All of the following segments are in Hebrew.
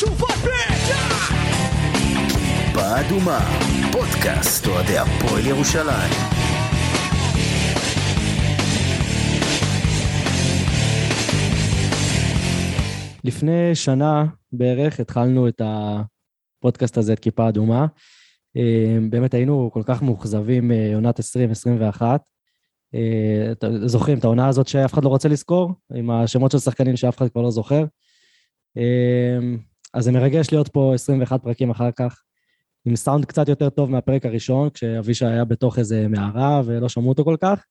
שוב הפתע! באדומה, פודקאסט אוהדי הפועל ירושלים. לפני שנה בערך התחלנו את הפודקאסט הזה, את כיפה אדומה. אה, באמת היינו כל כך מאוכזבים מעונת 2021. אה, זוכרים את העונה הזאת שאף אחד לא רוצה לזכור, עם השמות של שחקנים שאף אחד כבר לא זוכר. אה, אז זה מרגש להיות פה 21 פרקים אחר כך, עם סאונד קצת יותר טוב מהפרק הראשון, כשאבישי היה בתוך איזה מערה ולא שמעו אותו כל כך.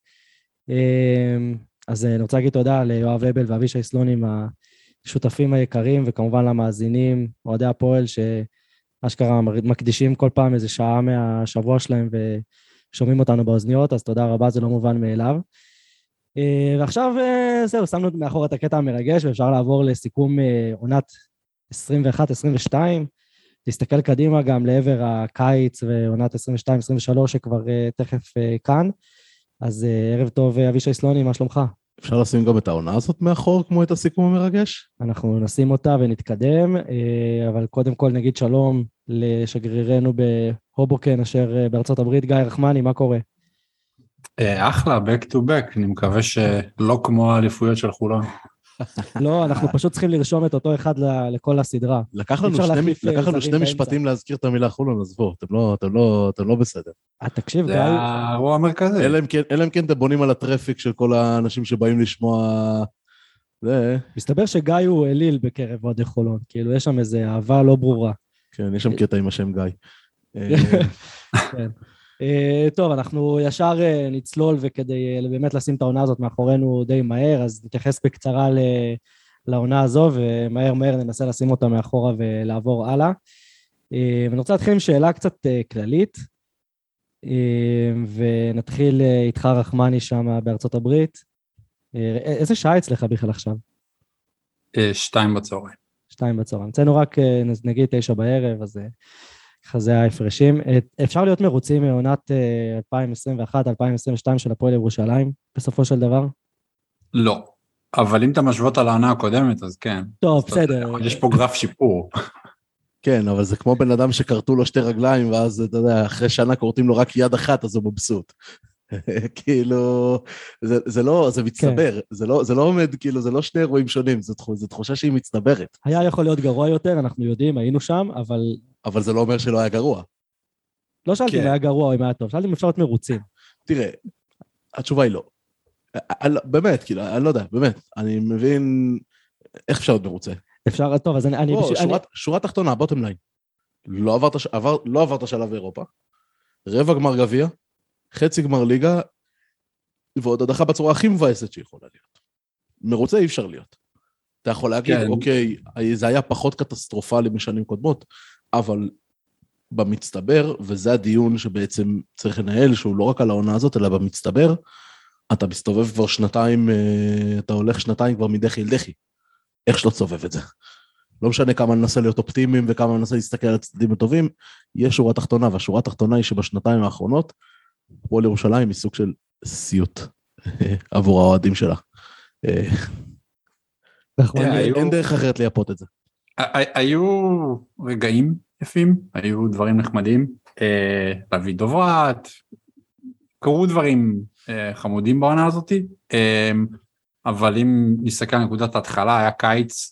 אז אני רוצה להגיד תודה ליואב הבל ואבישי סלונים, השותפים היקרים, וכמובן למאזינים, אוהדי הפועל, שאשכרה מקדישים כל פעם איזה שעה מהשבוע שלהם ושומעים אותנו באוזניות, אז תודה רבה, זה לא מובן מאליו. אה, ועכשיו, אה, זהו, שמנו מאחור את הקטע המרגש, ואפשר לעבור לסיכום אה, עונת 21-22, להסתכל קדימה גם לעבר הקיץ ועונת 22-23, שכבר תכף כאן. אז ערב טוב, אבישי סלוני, מה שלומך? אפשר לשים גם את העונה הזאת מאחור, כמו את הסיכום המרגש? אנחנו נשים אותה ונתקדם, אה, אבל קודם כל נגיד שלום לשגרירנו בהובוקן, אשר אה, בארצות הברית, גיא רחמני, מה קורה? אה, אחלה, back to back, אני מקווה שלא כמו האליפויות של חולון. לא, אנחנו פשוט צריכים לרשום את אותו אחד לכל הסדרה. לקח לנו שני, משפטים להזכיר את המילה חולון, אז בואו, אתם לא, לא, אתם לא בסדר. אה, תקשיב, גיא... זה האירוע המרכזי. אלא אם כן, אלא אם כן אתם בונים על הטראפיק של כל האנשים שבאים לשמוע... זה... מסתבר שגיא הוא אליל בקרב אוהדי חולון, כאילו, יש שם איזו אהבה לא ברורה. כן, יש שם קטע עם השם גיא. כן. Uh, טוב, אנחנו ישר uh, נצלול, וכדי uh, באמת לשים את העונה הזאת מאחורינו די מהר, אז נתייחס בקצרה ל... לעונה הזו, ומהר מהר ננסה לשים אותה מאחורה ולעבור הלאה. ואני רוצה להתחיל עם שאלה קצת כללית, ונתחיל איתך רחמני שם בארצות הברית. איזה שעה אצלך בכלל עכשיו? שתיים בצהריים. שתיים בצהריים. אצלנו רק נגיד תשע בערב, אז... Uh, ככה זה ההפרשים. אפשר להיות מרוצים מעונת 2021-2022 של הפועל ירושלים, בסופו של דבר? לא, אבל אם אתה משוות על העונה הקודמת, אז כן. טוב, בסדר. יש פה גרף שיפור. כן, אבל זה כמו בן אדם שכרתו לו שתי רגליים, ואז, אתה יודע, אחרי שנה כורתים לו רק יד אחת, אז הוא מבסוט. כאילו, זה, זה לא, זה מצטבר, כן. זה, לא, זה לא עומד, כאילו, זה לא שני אירועים שונים, זו תחושה שהיא מצטברת. היה יכול להיות גרוע יותר, אנחנו יודעים, היינו שם, אבל אבל זה לא אומר שלא היה גרוע. לא שאלתי אם כן. היה גרוע או אם היה טוב, שאלתי אם אפשר להיות מרוצים. תראה, התשובה היא לא. לא. באמת, כאילו, אני לא יודע, באמת, אני מבין איך אפשר להיות מרוצה. אפשר, טוב, אז אני... בוא, שורה תחתונה, bottom line. לא עברת, עבר, לא עברת שלב באירופה, רבע גמר גביע, חצי גמר ליגה, ועוד הדחה בצורה הכי מבאסת שיכולה להיות. מרוצה אי אפשר להיות. אתה יכול להגיד, כן. אוקיי, זה היה פחות קטסטרופלי משנים קודמות, אבל במצטבר, וזה הדיון שבעצם צריך לנהל, שהוא לא רק על העונה הזאת, אלא במצטבר, אתה מסתובב כבר שנתיים, אה, אתה הולך שנתיים כבר מדחי אל דחי. איך שלא תסובב את זה. לא משנה כמה ננסה להיות אופטימיים וכמה ננסה להסתכל על הצדדים הטובים, יש שורה תחתונה, והשורה התחתונה היא שבשנתיים האחרונות, הפועל ירושלים היא סוג של סיוט עבור האוהדים שלה. אה, אין דרך אחרת לייפות את זה. היו רגעים יפים, היו דברים נחמדים, אה, להביא דוברת, קרו דברים אה, חמודים בעונה הזאתי, אה, אבל אם נסתכל על נקודת ההתחלה, היה קיץ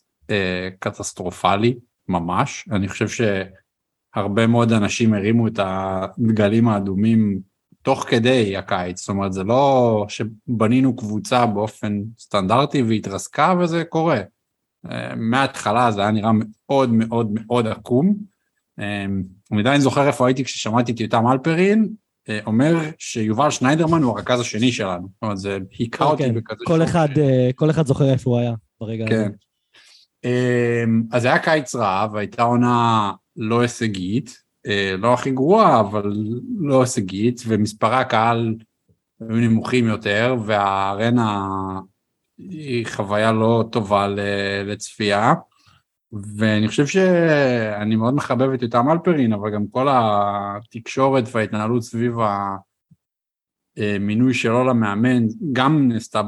קטסטרופלי ממש, אני חושב שהרבה מאוד אנשים הרימו את הדגלים האדומים תוך כדי הקיץ, זאת אומרת זה לא שבנינו קבוצה באופן סטנדרטי והתרסקה וזה קורה. מההתחלה זה היה נראה מאוד מאוד מאוד עקום. אני עדיין זוכר איפה הייתי כששמעתי את יותם אלפרין, אה, אומר שיובל שניידרמן הוא הרכז השני שלנו. זאת אומרת, זה היכה אותי כן, בכזה כל אחד, אה, כל אחד זוכר איפה הוא היה ברגע הזה. כן. אז היה קיץ רעב, הייתה עונה לא הישגית, אה, לא הכי גרועה, אבל לא הישגית, ומספרי הקהל היו נמוכים יותר, והארנה היא חוויה לא טובה לצפייה, ואני חושב שאני מאוד מחבב את יותם אלפרין, אבל גם כל התקשורת וההתנהלות סביב המינוי שלו למאמן, גם נעשתה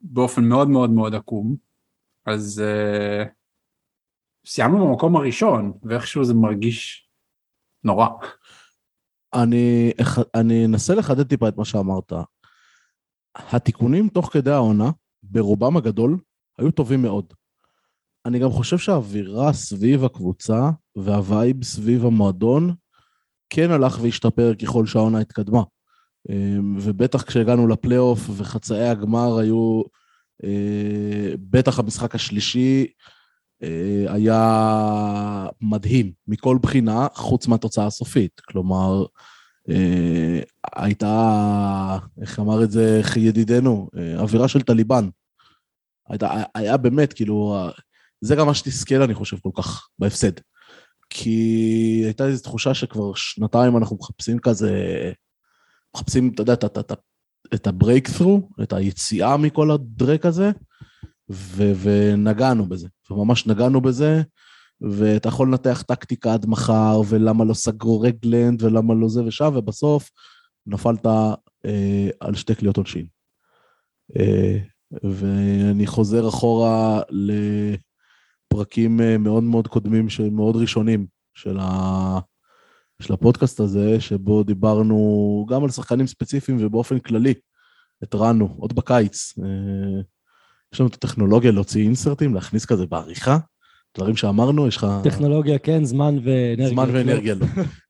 באופן מאוד מאוד מאוד עקום, אז סיימנו במקום הראשון, ואיכשהו זה מרגיש נורא. אני, אני אנסה לחדד טיפה את מה שאמרת. התיקונים תוך כדי העונה, ברובם הגדול, היו טובים מאוד. אני גם חושב שהאווירה סביב הקבוצה והווייב סביב המועדון כן הלך והשתפר ככל שהעונה התקדמה. אמ, ובטח כשהגענו לפלייאוף וחצאי הגמר היו, אה, בטח המשחק השלישי אה, היה מדהים מכל בחינה, חוץ מהתוצאה הסופית. כלומר, אה, הייתה, איך אמר את זה ידידנו, אווירה של טליבן. הייתה, היה באמת, כאילו, זה גם מה שתסכל, אני חושב, כל כך בהפסד. כי הייתה איזו תחושה שכבר שנתיים אנחנו מחפשים כזה, מחפשים, אתה יודע, את, את, את הברייקת'רו, את היציאה מכל הדרק הזה, ו, ונגענו בזה, וממש נגענו בזה, ואתה יכול לנתח טקטיקה עד מחר, ולמה לא סגרו רגלנד, ולמה לא זה ושם, ובסוף נפלת אה, על שתי קליעות עונשין. אה, ואני חוזר אחורה לפרקים אה, מאוד מאוד קודמים, מאוד ראשונים של, ה... של הפודקאסט הזה, שבו דיברנו גם על שחקנים ספציפיים ובאופן כללי. התרענו, עוד בקיץ. אה, יש לנו את הטכנולוגיה להוציא אינסרטים, להכניס כזה בעריכה. דברים שאמרנו, יש לך... טכנולוגיה כן, זמן ואנרגיה. זמן ואנרגיה לא.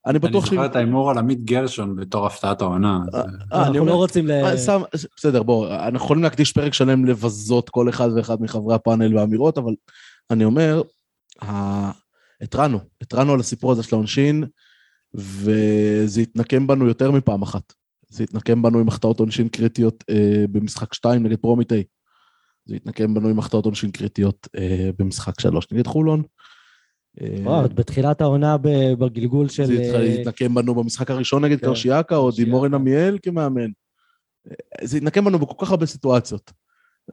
אני בטוח ש... אני זוכר את ההימור על עמית גרשון בתור הפתעת העונה. אה, אנחנו לא רוצים ל... אה, בסדר, בוא, אנחנו יכולים להקדיש פרק שלם לבזות כל אחד ואחד מחברי הפאנל והאמירות, אבל אני אומר, התרענו, התרענו על הסיפור הזה של העונשין, וזה התנקם בנו יותר מפעם אחת. זה התנקם בנו עם החטאות עונשין קריטיות אה, במשחק 2 נגד פרומיטי. זה התנקם בנו עם החטאות עונשין קריטיות אה, במשחק 3 נגד חולון. אה, וואו, בתחילת העונה בגלגול של... זה אה, התנקם בנו במשחק הראשון נגד כן, קרשיאקה, או דימורן עמיאל כמאמן. אה, זה התנקם בנו בכל כך הרבה סיטואציות.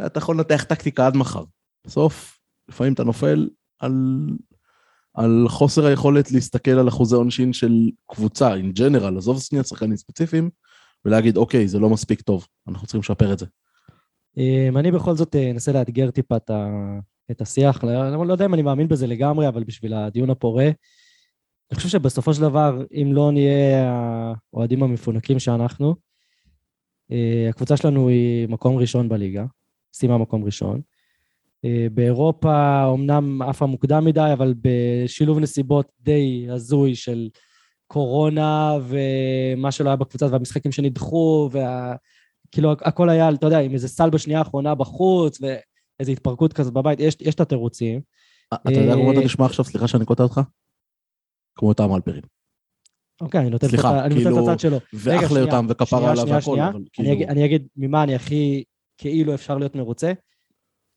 אתה יכול לנתח טקטיקה עד מחר. בסוף, לפעמים אתה נופל על, על חוסר היכולת להסתכל על אחוזי עונשין של קבוצה, in general, עזוב שנייה שחקנים ספציפיים, ולהגיד, אוקיי, זה לא מספיק טוב, אנחנו צריכים לשפר את זה. אמ, אני בכל זאת אה, אנסה לאתגר טיפה את השיח, לא, לא יודע אם אני מאמין בזה לגמרי, אבל בשביל הדיון הפורה, אני חושב שבסופו של דבר, אם לא נהיה האוהדים המפונקים שאנחנו, אה, הקבוצה שלנו היא מקום ראשון בליגה, סיימה מקום ראשון. אה, באירופה אמנם עפה מוקדם מדי, אבל בשילוב נסיבות די הזוי של קורונה ומה שלא היה בקבוצה והמשחקים שנדחו, וה... כאילו הכל היה, אתה יודע, עם איזה סל בשנייה האחרונה בחוץ, ואיזו התפרקות כזאת בבית, יש, יש את התירוצים. אתה יודע כמו אתה נשמע עכשיו, סליחה שאני קוטע אותך? כמו אותם אלפרים. אוקיי, אני נותן, סליחה, את, כאילו, הצד שלו. ואחלה אותם וכפרה עליו והכל, אבל כאילו... אני אגיד, אני אגיד ממה אני הכי כאילו אפשר להיות מרוצה.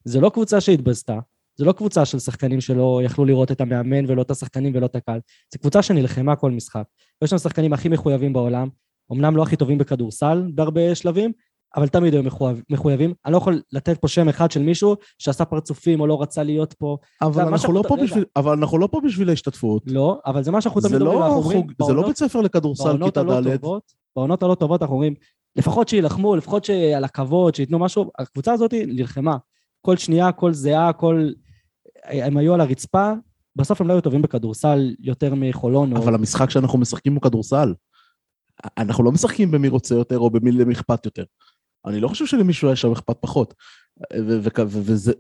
זה לא קבוצה שהתבזתה, זה לא קבוצה של שחקנים שלא יכלו לראות את המאמן ולא את השחקנים ולא את הקהל, זו קבוצה שנלחמה כל משחק. יש לנו שחקנים הכי מחויבים בעולם, אמנם לא הכי טובים בכדורסל בהרבה שלבים, אבל תמיד היו מחויב, מחויבים. אני לא יכול לתת פה שם אחד של מישהו שעשה פרצופים או לא רצה להיות פה. אבל, אנחנו לא, פה בשביל, אבל אנחנו לא פה בשביל ההשתתפות. לא, אבל זה מה שאנחנו תמיד אומרים, לא אנחנו אומרים... חוג, זה לא בית ספר לכדורסל כיתה ד'. בעונות הלא טובות אנחנו אומרים, לפחות שיילחמו, לפחות שעל הכבוד, שייתנו משהו. הקבוצה הזאת נלחמה. כל שנייה, כל זיעה, כל... הם היו על הרצפה, בסוף הם לא היו טובים בכדורסל יותר מחולון. אבל או... המשחק שאנחנו משחקים הוא כדורסל. אנחנו לא משחקים במי רוצה יותר או במי למי אכפת יותר. אני לא חושב שלמישהו היה שם אכפת פחות.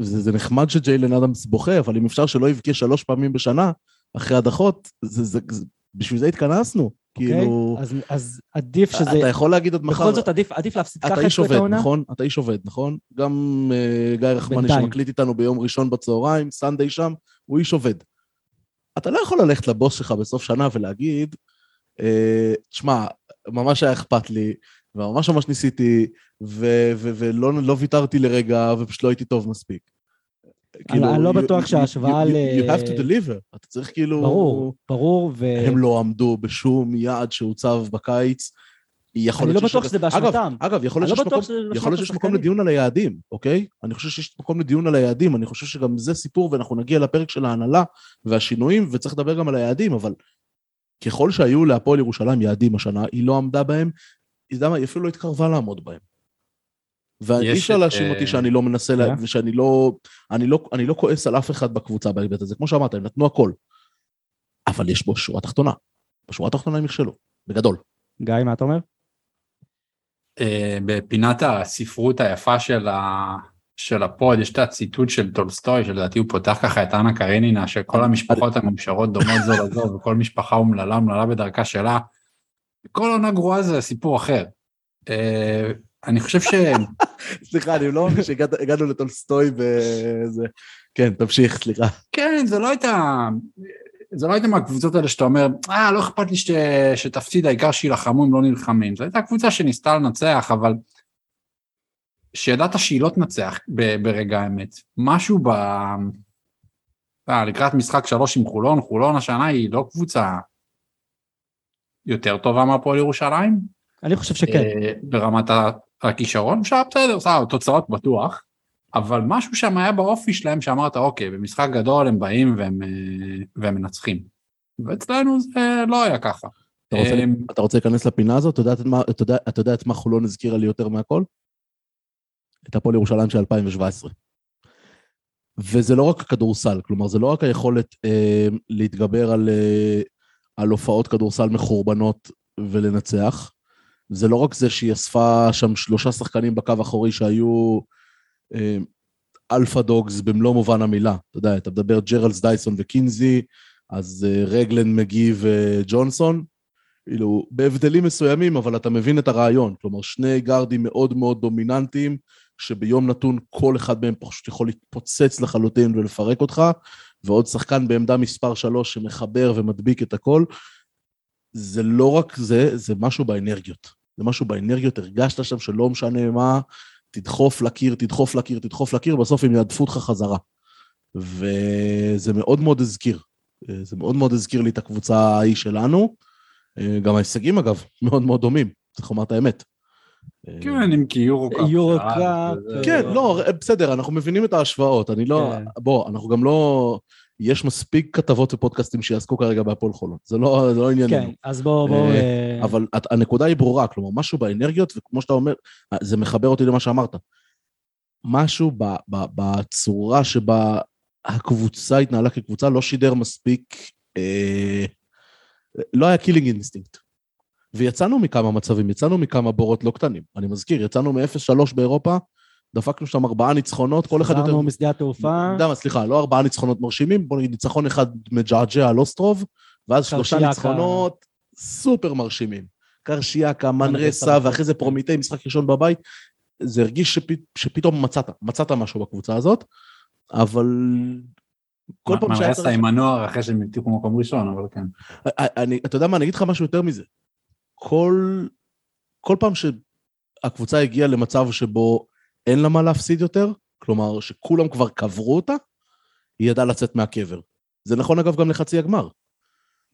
וזה נחמד שג'יילן אדמס בוכה, אבל אם אפשר שלא יבכה שלוש פעמים בשנה, אחרי הדחות, זה, זה, זה, בשביל זה התכנסנו. Okay, אוקיי, כאילו... אז, אז עדיף שזה... אתה יכול להגיד עד מחר... בכל זאת עדיף, עדיף להפסיד ככה את העונה? אתה איש עובד, נכון? אתה איש עובד, נכון? גם uh, גיא רחמני שמקליט איתנו ביום ראשון בצהריים, סנדיי שם, הוא איש עובד. אתה לא יכול ללכת לבוס שלך בסוף שנה ולהגיד, אה, תשמע, ממש היה אכפת לי, וממש ממש ניסיתי, ולא לא ויתרתי לרגע, ופשוט לא הייתי טוב מספיק. כאילו, אני לא בטוח שההשוואה ל... You have to deliver, אתה צריך כאילו... ברור, ברור, ו... הם לא עמדו בשום יעד שהוצב בקיץ. אני לא בטוח שזה באשמתם. אגב, יכול להיות לא שיש מקום לדיון על היעדים, אוקיי? אני חושב שיש מקום לדיון על היעדים, אני חושב שגם זה סיפור, ואנחנו נגיע לפרק של ההנהלה והשינויים, וצריך לדבר גם על היעדים, אבל ככל שהיו להפועל ירושלים יעדים השנה, היא לא עמדה בהם, היא, יודע מה, היא אפילו לא התקרבה לעמוד בהם. ואי יש אפשר להאשים אה, אותי שאני לא מנסה, לה- אה? ושאני לא, אני לא, אני לא כועס על אף אחד בקבוצה בהיבט הזה. כמו שאמרת, הם נתנו הכל. אבל יש בו שורה תחתונה. בשורה התחתונה הם נכשלו, בגדול. גיא, מה אתה אומר? אה, בפינת הספרות היפה של. של הפוד, יש את הציטוט של טולסטוי, שלדעתי הוא פותח ככה את אנה קרנינה, שכל המשפחות המאושרות דומות זו לזו, וכל משפחה אומללה אומללה בדרכה שלה. כל עונה גרועה זה סיפור אחר. אה, אני חושב ש... סליחה, אני לא מאמין שהגענו לטולסטוי וזה... כן, תמשיך, סליחה. כן, זה לא הייתה... זה לא הייתה מהקבוצות האלה שאתה אומר, אה, לא אכפת לי שת, שתפסיד, העיקר שיילחמו אם לא נלחמים. זו הייתה קבוצה שניסתה לנצח, אבל שידעת שהיא לא תנצח ברגע האמת. משהו ב... אה, לקראת משחק שלוש עם חולון, חולון השנה היא לא קבוצה יותר טובה מהפועל ירושלים. אני חושב שכן. אה, ברמת הכישרון, עכשיו בסדר, בסדר, תוצאות בטוח, אבל משהו שם היה באופי שלהם שאמרת, אוקיי, במשחק גדול הם באים והם, אה, והם מנצחים. ואצלנו זה לא היה ככה. אתה רוצה, אה, אתה רוצה להיכנס לפינה הזאת? אתה יודע, את מה- אתה יודע, אתה יודע את מה חולון הזכירה לי יותר מהכל? את הפועל ירושלים של 2017. וזה לא רק הכדורסל, כלומר, זה לא רק היכולת אה, להתגבר על, אה, על הופעות כדורסל מחורבנות ולנצח, זה לא רק זה שהיא אספה שם שלושה שחקנים בקו האחורי שהיו אה, alpha dogs במלוא מובן המילה. אתה יודע, אתה מדבר ג'רום דייסון וקינזי, אז אה, רגלן מגי וג'ונסון, כאילו, בהבדלים מסוימים, אבל אתה מבין את הרעיון. כלומר, שני גארדים מאוד מאוד דומיננטיים, שביום נתון כל אחד מהם פשוט יכול להתפוצץ לחלוטין ולפרק אותך, ועוד שחקן בעמדה מספר 3 שמחבר ומדביק את הכל. זה לא רק זה, זה משהו באנרגיות. זה משהו באנרגיות, הרגשת שם שלא משנה מה, תדחוף לקיר, תדחוף לקיר, תדחוף לקיר, בסוף הם יעדפו אותך חזרה. וזה מאוד מאוד הזכיר. זה מאוד מאוד הזכיר לי את הקבוצה ההיא שלנו. גם ההישגים, אגב, מאוד מאוד דומים, צריך לומר את האמת. כן, אם כי יורו קאפ. יורו אה, קאפ, כן, לא, בסדר, אנחנו מבינים את ההשוואות, אני לא... כן. בוא, אנחנו גם לא... יש מספיק כתבות ופודקאסטים שיעסקו כרגע בהפועל חולון, זה לא, זה לא ענייננו. כן, אז בואו, בואו... אה, אה, אבל את- הנקודה היא ברורה, כלומר, משהו באנרגיות, וכמו שאתה אומר, זה מחבר אותי למה שאמרת. משהו ב, ב, בצורה שבה הקבוצה התנהלה כקבוצה לא שידר מספיק, אה, לא היה killing instinct. ויצאנו מכמה מצבים, יצאנו מכמה בורות לא קטנים. אני מזכיר, יצאנו מ-0-3 באירופה, דפקנו שם ארבעה ניצחונות, כל אחד יותר... חזרנו משדה התעופה, אתה יודע מה, סליחה, לא ארבעה ניצחונות מרשימים, בוא נגיד ניצחון אחד מג'עג'ע על אוסטרוב, ואז שלושה. ניצחונות סופר מרשימים. קרשיאקה, מנרסה מנרסה. ואחרי זה פרומיטי, משחק ראשון בבית. זה הרגיש שפ... שפתאום מצאת, מצאת משהו בקבוצה הזאת, אבל כל פעם שהיה מנרסה צריך... עם הנוער אחרי שהם הבטיחו מקום ראשון, אבל כן. אני, אתה יודע מה, אני אגיד לך משהו יותר מזה. כל, כל פעם שהקבוצה הגיעה למצב שבו אין לה מה להפסיד יותר, כלומר שכולם כבר קברו אותה, היא ידעה לצאת מהקבר. זה נכון אגב גם לחצי הגמר.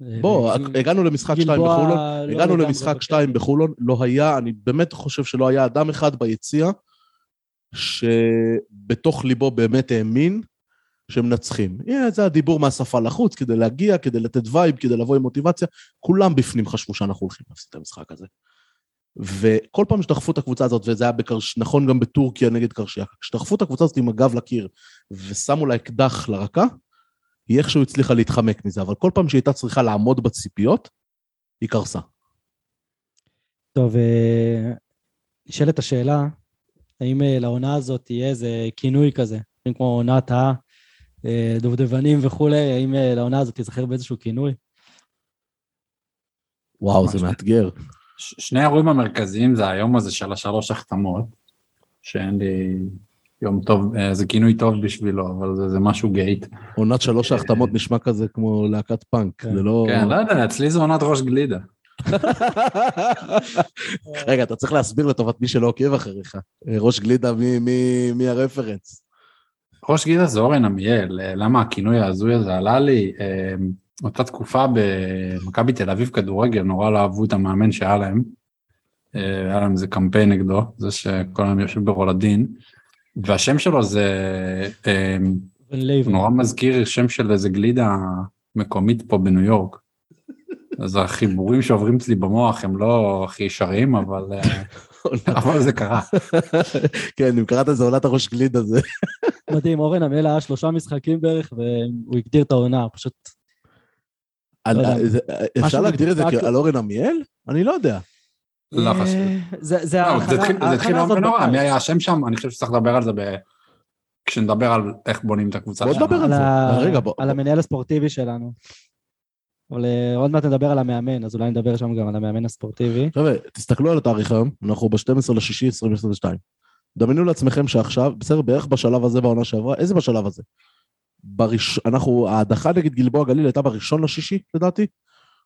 אה, בוא, הגענו למשחק שתיים גלבוע בחולון, לא הגענו למשחק בקטע. שתיים בחולון, לא היה, אני באמת חושב שלא היה אדם אחד ביציע שבתוך ליבו באמת האמין שמנצחים. Yeah, זה הדיבור מהשפה לחוץ, כדי להגיע, כדי לתת vibe, כדי לבוא עם מוטיבציה. כולם בפנים חשבו שאנחנו הולכים להפסיד את המשחק הזה. וכל פעם שדחפו את הקבוצה הזאת, וזה היה בקרש... נכון גם בטורקיה נגד קרשיאקה, כשדחפו את הקבוצה הזאת עם הגב לקיר ושמו לה אקדח לרקה, היא איכשהו הצליחה להתחמק מזה, אבל כל פעם שהיא הייתה צריכה לעמוד בציפיות, היא קרסה. טוב, אה, נשאלת השאלה, האם אה, לעונה הזאת תהיה איזה כינוי כזה, כמו עונת הדובדבנים וכולי, האם אה, לעונה הזאת תיזכר באיזשהו כינוי? וואו, זה. מאתגר. שני האירועים המרכזיים זה היום הזה של השלוש החתמות, שאין לי יום טוב, אה, זה כינוי טוב בשבילו, אבל זה, זה משהו גייט. עונת שלוש ההחתמות נשמע כזה כמו להקת פאנק, כן. זה לא... כן, לא יודע, אצלי זה עונת ראש גלידה. רגע, אתה צריך להסביר לטובת מי שלא עוקב אחריך. אה, ראש גלידה, מי- מי- מי הרפרנס? ראש גלידה זה אורן עמיאל, אה, למה הכינוי ההזוי הזה עלה לי? אה, אותה תקופה במכבי תל אביב כדורגל, נורא לא אהבו את המאמן שהיה להם. אה, היה להם איזה קמפיין נגדו, זה שכל היום יושב ברולדין, והשם שלו זה. נורא מזכיר שם של איזה גלידה מקומית פה בניו יורק. אז החיבורים שעוברים אצלי במוח הם לא הכי ישרים, אבל אה, אבל זה קרה. כן, אם קראת לזה עולת הראש גליד הזה. מדהים, אורן עמל היה שלושה משחקים בערך, והוא הגדיר את העונה, פשוט... לא. זה- אפשר להגדיר את זה. על אורן עמיאל? אני לא יודע. לא חשוב. אה, זה זה לא, זה ההכנה- התחיל- זה ונורא, בקיץ. מי היה אשם שם? אני חושב שצריך לדבר על זה כשנדבר על איך בונים את הקבוצה בוא שלנו. נדבר על זה. רגע, בוא- על המנהל הספורטיבי שלנו. אבל אה, עוד מעט נדבר על המאמן, אז אולי נדבר שם גם על המאמן הספורטיבי. חבר'ה, תסתכלו על התאריך היום, אנחנו ב-12 לשישי 2022. דמיינו לעצמכם שעכשיו, בסדר, בערך בשלב הזה בעונה שעברה, איזה בשלב הזה? בראש... אנחנו, ההדחה נגד גלבוע גליל הייתה בראשון לשישי, לדעתי,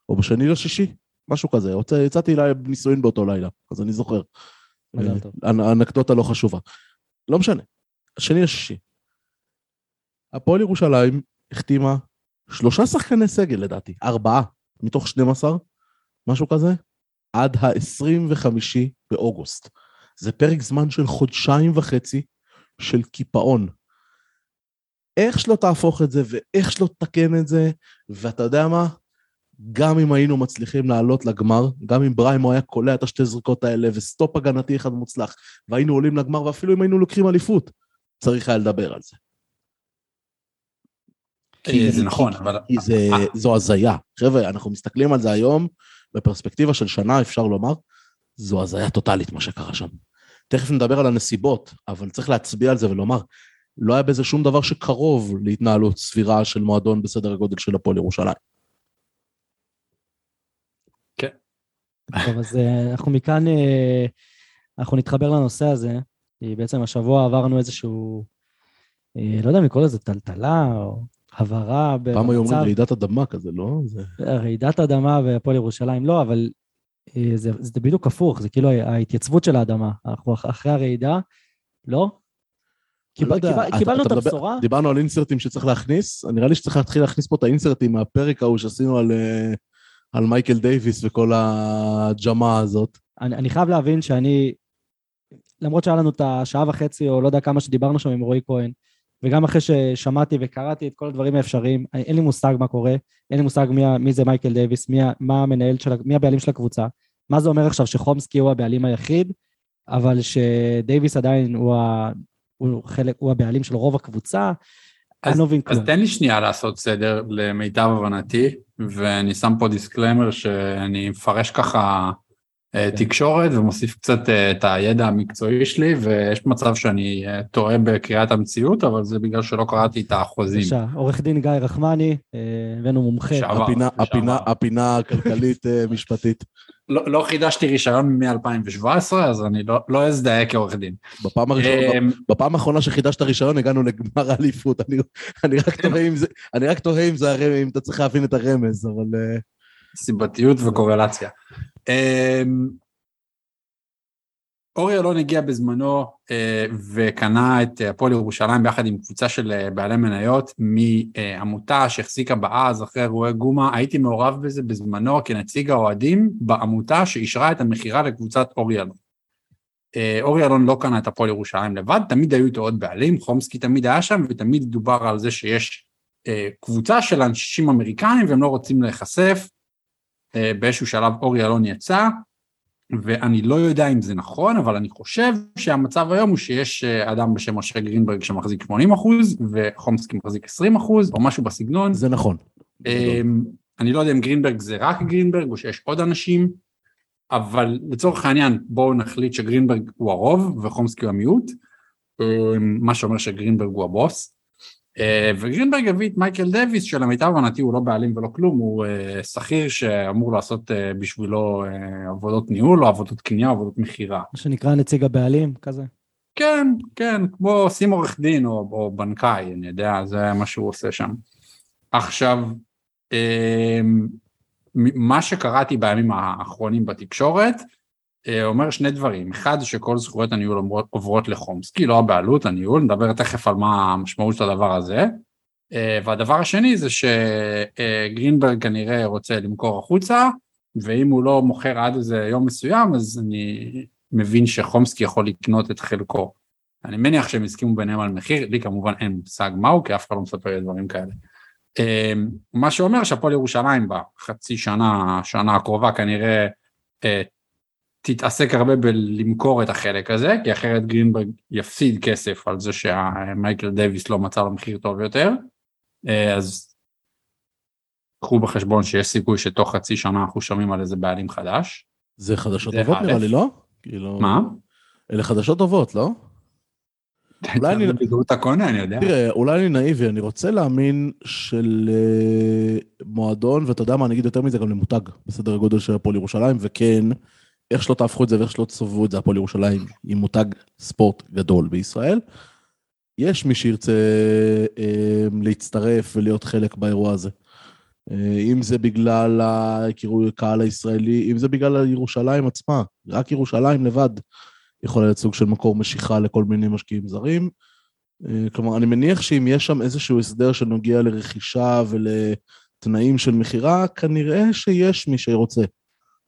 או בשני לשישי, משהו כזה. יצאתי לנישואין באותו לילה, אז אני זוכר. אה, אנקדוטה לא חשובה. לא משנה. שני לשישי. הפועל ירושלים החתימה שלושה שחקני סגל לדעתי, ארבעה מתוך 12, משהו כזה, עד ה-25 באוגוסט. זה פרק זמן של חודשיים וחצי של קיפאון. איך שלא תהפוך את זה ואיך שלא תתקן את זה, ואתה יודע מה? גם אם היינו מצליחים לעלות לגמר, גם אם ברימו היה קולע את השתי זריקות האלה ו stop הגנתי אחד מוצלח, והיינו עולים לגמר, ואפילו אם היינו לוקחים אליפות, צריך היה לדבר על זה. אה, זה נכון, אבל... כי זה, זו הזיה. חבר'ה, אנחנו מסתכלים על זה היום, בפרספקטיבה של שנה, אפשר לומר, זו הזיה טוטאלית מה שקרה שם. תכף נדבר על הנסיבות, אבל צריך להצביע על זה ולומר, לא היה בזה שום דבר שקרוב להתנהלות סבירה של מועדון בסדר הגודל של הפועל ירושלים. טוב, אז אה, אנחנו מכאן, אה, אנחנו נתחבר לנושא הזה, כי בעצם השבוע עברנו איזשהו, לא יודע אם לקרוא לזה טלטלה או הבהרה פעם היו אומרים במצב, רעידת אדמה כזה, לא? זה... רעידת אדמה והפועל ירושלים, לא, אבל אה, זה, זה בדיוק הפוך, זה כאילו ההתייצבות של האדמה. אנחנו אח- אחרי הרעידה, לא? אני לא קיבל, קיבל, קיבלנו את הבשורה, דיברנו על אינסרטים שצריך להכניס, נראה לי שצריך להתחיל להכניס פה את האינסרטים מהפרק ההוא שעשינו על, אה, על מייקל דייוויס וכל הג'מה הזאת. אני, אני חייב להבין שאני, למרות שהיה לנו את השעה וחצי, או לא יודע כמה שדיברנו שם עם רועי כהן, וגם אחרי ששמעתי וקראתי את כל הדברים האפשריים, אין לי מושג מה קורה, אין לי מושג מי, מי זה מייקל דייוויס, מי, מה המנהל של, מי הבעלים של הקבוצה, מה זה אומר עכשיו שחומסקי הוא הבעלים היחיד, אבל שדייוויס עדיין הוא, ה, הוא, חלק, הוא הבעלים של רוב הקבוצה, אני לא מבין אז כלום. תן לי שנייה לעשות סדר למיטב הבנתי, ואני שם פה disclaimer שאני מפרש ככה. תקשורת ומוסיף קצת אה, את הידע המקצועי שלי, ויש מצב שאני אה, טועה בקריאת המציאות, אבל זה בגלל שלא קראתי את החוזים. בבקשה, עורך דין גיא רחמני, אה, הבאנו מומחה. הפינה, לשעבר. הפינה, הפינה הכלכלית אה, משפטית. לא, לא חידשתי רישיון מ-2017, אז אני לא, לא אזדהה כעורך דין. בפעם אמ, בפעם האחרונה שחידשת רישיון הגענו לגמר האליפות. אני, אני רק תוהה אם זה, אני רק תוהה אם זה הרמז, אם אתה צריך להבין את הרמז, אבל... אה, סיבתיות וקורלציה. אמ, אורי אלון הגיע בזמנו אה, וקנה את הפועל ירושלים ביחד עם קבוצה של אה, בעלי מניות מעמותה שהחזיקה באז אחרי אירועי גומא, הייתי מעורב בזה בזמנו כנציג האוהדים בעמותה שאישרה את המכירה לקבוצת אורי אלון. אה, אורי אלון לא קנה את הפועל ירושלים לבד, תמיד היו איתו עוד בעלים, חומסקי תמיד היה שם ותמיד דובר על זה שיש אה, קבוצה של אנשים אמריקאים והם לא רוצים להיחשף. אה, באיזשהו שלב אורי אלון יצא, ואני לא יודע אם זה נכון, אבל אני חושב שהמצב היום הוא שיש אה, אדם בשם משה גרינברג שמחזיק 80 אחוז, וחומסקי מחזיק 20 אחוז, או משהו בסגנון. זה נכון. אמ, אני לא יודע אם גרינברג זה רק גרינברג או שיש עוד אנשים, אבל לצורך העניין בואו נחליט שגרינברג הוא הרוב וחומסקי הוא המיעוט, מה שאומר שגרינברג הוא הבוס. וגרינברג הביא את מייקל דוויס שלמיטב הבנתי הוא לא בעלים ולא כלום, הוא אה, שכיר שאמור לעשות אה, בשבילו אה, עבודות ניהול או עבודות קנייה או עבודות מכירה. מה שנקרא נציג הבעלים, כזה. כן, כן, כמו שים עורך דין או, או בנקאי, אני יודע, זה מה שהוא עושה שם. עכשיו, מה שקראתי בימים האחרונים בתקשורת, אומר שני דברים, אחד שכל זכויות הניהול עוברות- לחומסקי, לא הבעלות, הניהול, נדבר תכף על מה המשמעות של הדבר הזה, אה, והדבר השני זה שגרינברג כנראה רוצה למכור החוצה, ואם הוא לא מוכר עד איזה יום מסוים, אז אני מבין שחומסקי יכול לקנות את חלקו. אני מניח שהם הסכימו ביניהם על מחיר, לי כמובן אין מושג מהו, כי אף אחד לא מספר לי דברים כאלה. אה, מה שאומר שהפועל ירושלים בחצי שנה, שנה הקרובה כנראה אה, תתעסק הרבה בלמכור את החלק הזה, כי אחרת גרינברג יפסיד כסף על זה שמייקל דייוויס לא מצא לו מחיר טוב יותר. אה, אז קחו בחשבון שיש סיכוי שתוך חצי שנה אנחנו שומעים על איזה בעלים חדש. זה חדשות טובות. נראה לי, לא? כאילו... מה? אלה חדשות טובות, לא? אולי אני- בדיוק אתה קונה, אני יודע. תראה, אולי אני נאיבי, אני רוצה להאמין של אה, מועדון, ואתה יודע מה, אני אגיד יותר מזה גם למותג, בסדר הגודל של הפועל ירושלים, וכן, איך שלא תהפכו את זה ואיך שלא תסובבו את זה, הפועל ירושלים היא מותג ספורט גדול בישראל. יש מי שירצה אה, להצטרף ולהיות חלק באירוע הזה. אה, אם זה בגלל הקהל הישראלי, אם זה בגלל ירושלים עצמה, רק ירושלים לבד יכולה להיות סוג של מקור משיכה לכל מיני משקיעים זרים. אה, כלומר, אני מניח שאם יש שם איזשהו הסדר שנוגע לרכישה ולתנאים של מכירה, כנראה שיש מי שרוצה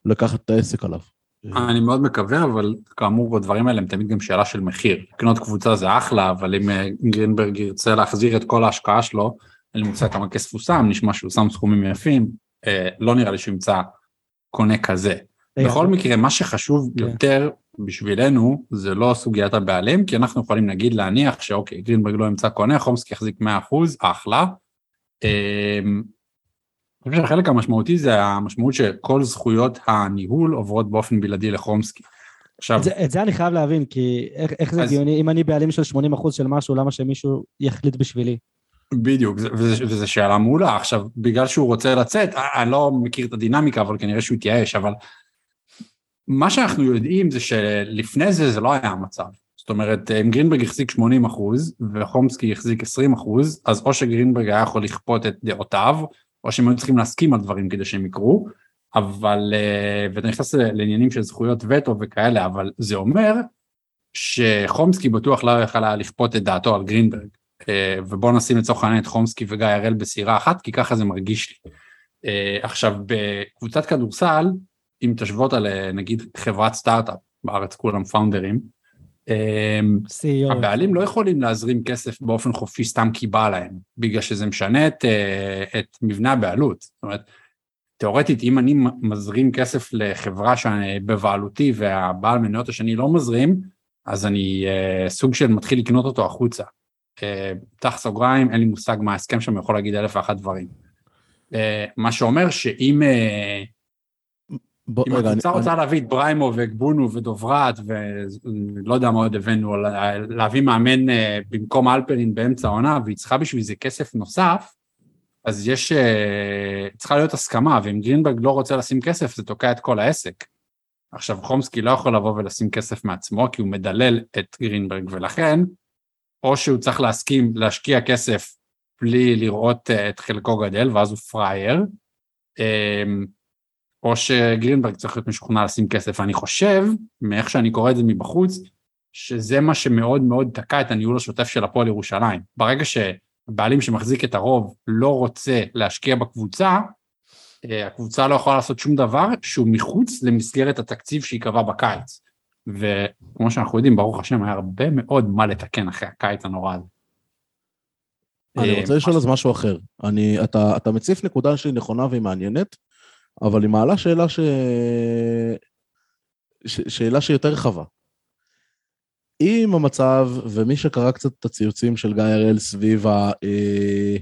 לקחת את העסק עליו. אני מאוד מקווה, אבל כאמור, הדברים האלה הם תמיד גם שאלה של מחיר. לקנות קבוצה זה אחלה, אבל אם אה, גרינברג ירצה להחזיר את כל ההשקעה שלו, לי מושג כמה כסף הוא שם, נשמע שהוא שם סכומים יפים, אה, לא נראה לי שהוא ימצא קונה כזה. בכל מקרה, מה שחשוב כן. יותר בשבילנו, זה לא סוגיית הבעלים, כי אנחנו יכולים נגיד להניח שאוקיי, גרינברג לא ימצא קונה, חומסקי יחזיק 100%, אחלה. אני חושב שהחלק המשמעותי זה המשמעות שכל זכויות הניהול עוברות באופן בלעדי לחומסקי. עכשיו, את זה, את זה אני חייב להבין, כי איך, איך זה אז- הגיוני, אם אני בעלים של 80% של משהו, למה שמישהו יחליט בשבילי? בדיוק, וזו שאלה מעולה. עכשיו, בגלל שהוא רוצה לצאת, אה, אני לא מכיר את הדינמיקה, אבל כנראה שהוא התייאש, אבל מה שאנחנו יודעים זה שלפני זה זה לא היה המצב. זאת אומרת, אם גרינברג החזיק 80 אחוז וחומסקי החזיק 20 אחוז, אז או שגרינברג היה יכול לכפות את דעותיו, או שהם היו צריכים להסכים על דברים כדי שהם יקרו, אבל, אה, ואתה נכנס לעניינים של זכויות וטו וכאלה, אבל זה אומר שחומסקי בטוח לא יכל היה לכפות את דעתו על גרינברג. אה, ובוא נשים לצורך העניין את חומסקי וגיא הראל בסירה אחת, כי ככה זה מרגיש לי. אה, עכשיו, בקבוצת כדורסל, אם תשוו אותה לנגיד חברת סטארט-אפ, בארץ כולם פאונדרים, CEO. הבעלים לא יכולים להזרים כסף באופן חופשי סתם כי בא להם, בגלל שזה משנה את, אה, את מבנה הבעלות. זאת אומרת, תאורטית, אם אני מזרים כסף לחברה שאני בבעלותי והבעל מניות השני לא מזרים, אז אני אה, סוג של מתחיל לקנות אותו החוצה. אה, פתח סוגריים, אין לי מושג מה ההסכם שם, יכול להגיד אלף ואחת דברים. אה, מה שאומר שאם אה, בוא, אם הקבוצה אני- רוצה להביא את בריימו וגבונו ודוברת ולא יודע מה עוד הבאנו, לה- להביא מאמן אה, במקום אלפרין באמצע העונה והיא צריכה בשביל זה כסף נוסף, אז יש, אה, צריכה להיות הסכמה ואם גרינברג לא רוצה לשים כסף זה תוקע את כל העסק. עכשיו חומסקי לא יכול לבוא ולשים כסף מעצמו כי הוא מדלל את גרינברג ולכן או שהוא צריך להסכים להשקיע כסף בלי לראות אה, את חלקו גדל ואז הוא פראייר. אה, או שגרינברג צריך להיות משוכנע לשים כסף. אני חושב, מאיך שאני קורא את זה מבחוץ, שזה מה שמאוד מאוד תקע את הניהול השוטף של הפועל ירושלים. ברגע שהבעלים שמחזיק את הרוב לא רוצה להשקיע בקבוצה, אה, הקבוצה לא יכולה לעשות שום דבר שהוא מחוץ למסגרת התקציב שייקבע בקיץ. וכמו שאנחנו יודעים, ברוך השם, היה הרבה מאוד מה לתקן אחרי הקיץ הנורא הזה. אני אה, רוצה לשאול אז משהו אחר. אני, אתה, אתה מציף נקודה שהיא נכונה והיא מעניינת, אבל היא מעלה שאלה ש... ש... שאלה שהיא יותר רחבה. אם המצב, ומי שקרא קצת את הציוצים של גיא הראל סביב, ה... אה,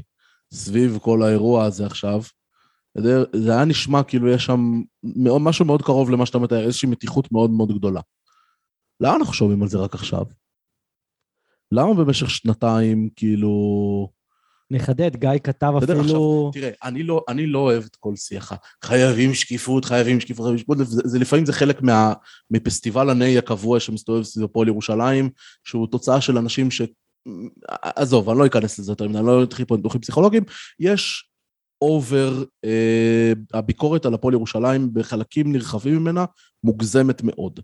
סביב כל האירוע הזה עכשיו, זה היה נשמע כאילו יש שם משהו מאוד קרוב למה שאתה מתאר, איזושהי מתיחות מאוד מאוד גדולה. למה אנחנו שומעים על זה רק עכשיו? למה במשך שנתיים, כאילו... נחדד, גיא כתב אפילו... תראה, אני לא, אני לא אוהב את כל שיח ה- חייבים שקיפות, חייבים שקיפות, חייבים שקיפות, זה, זה לפעמים זה חלק מה, מפסטיבל הניי הקבוע שמסתובב סביב הפועל ירושלים, שהוא תוצאה של אנשים ש... עזוב, אני לא אכנס לזה יותר מדי, אני לא אתחיל פה ניתוחים פסיכולוגיים, יש אובר, אה, הביקורת על הפועל ירושלים בחלקים נרחבים ממנה מוגזמת מאוד.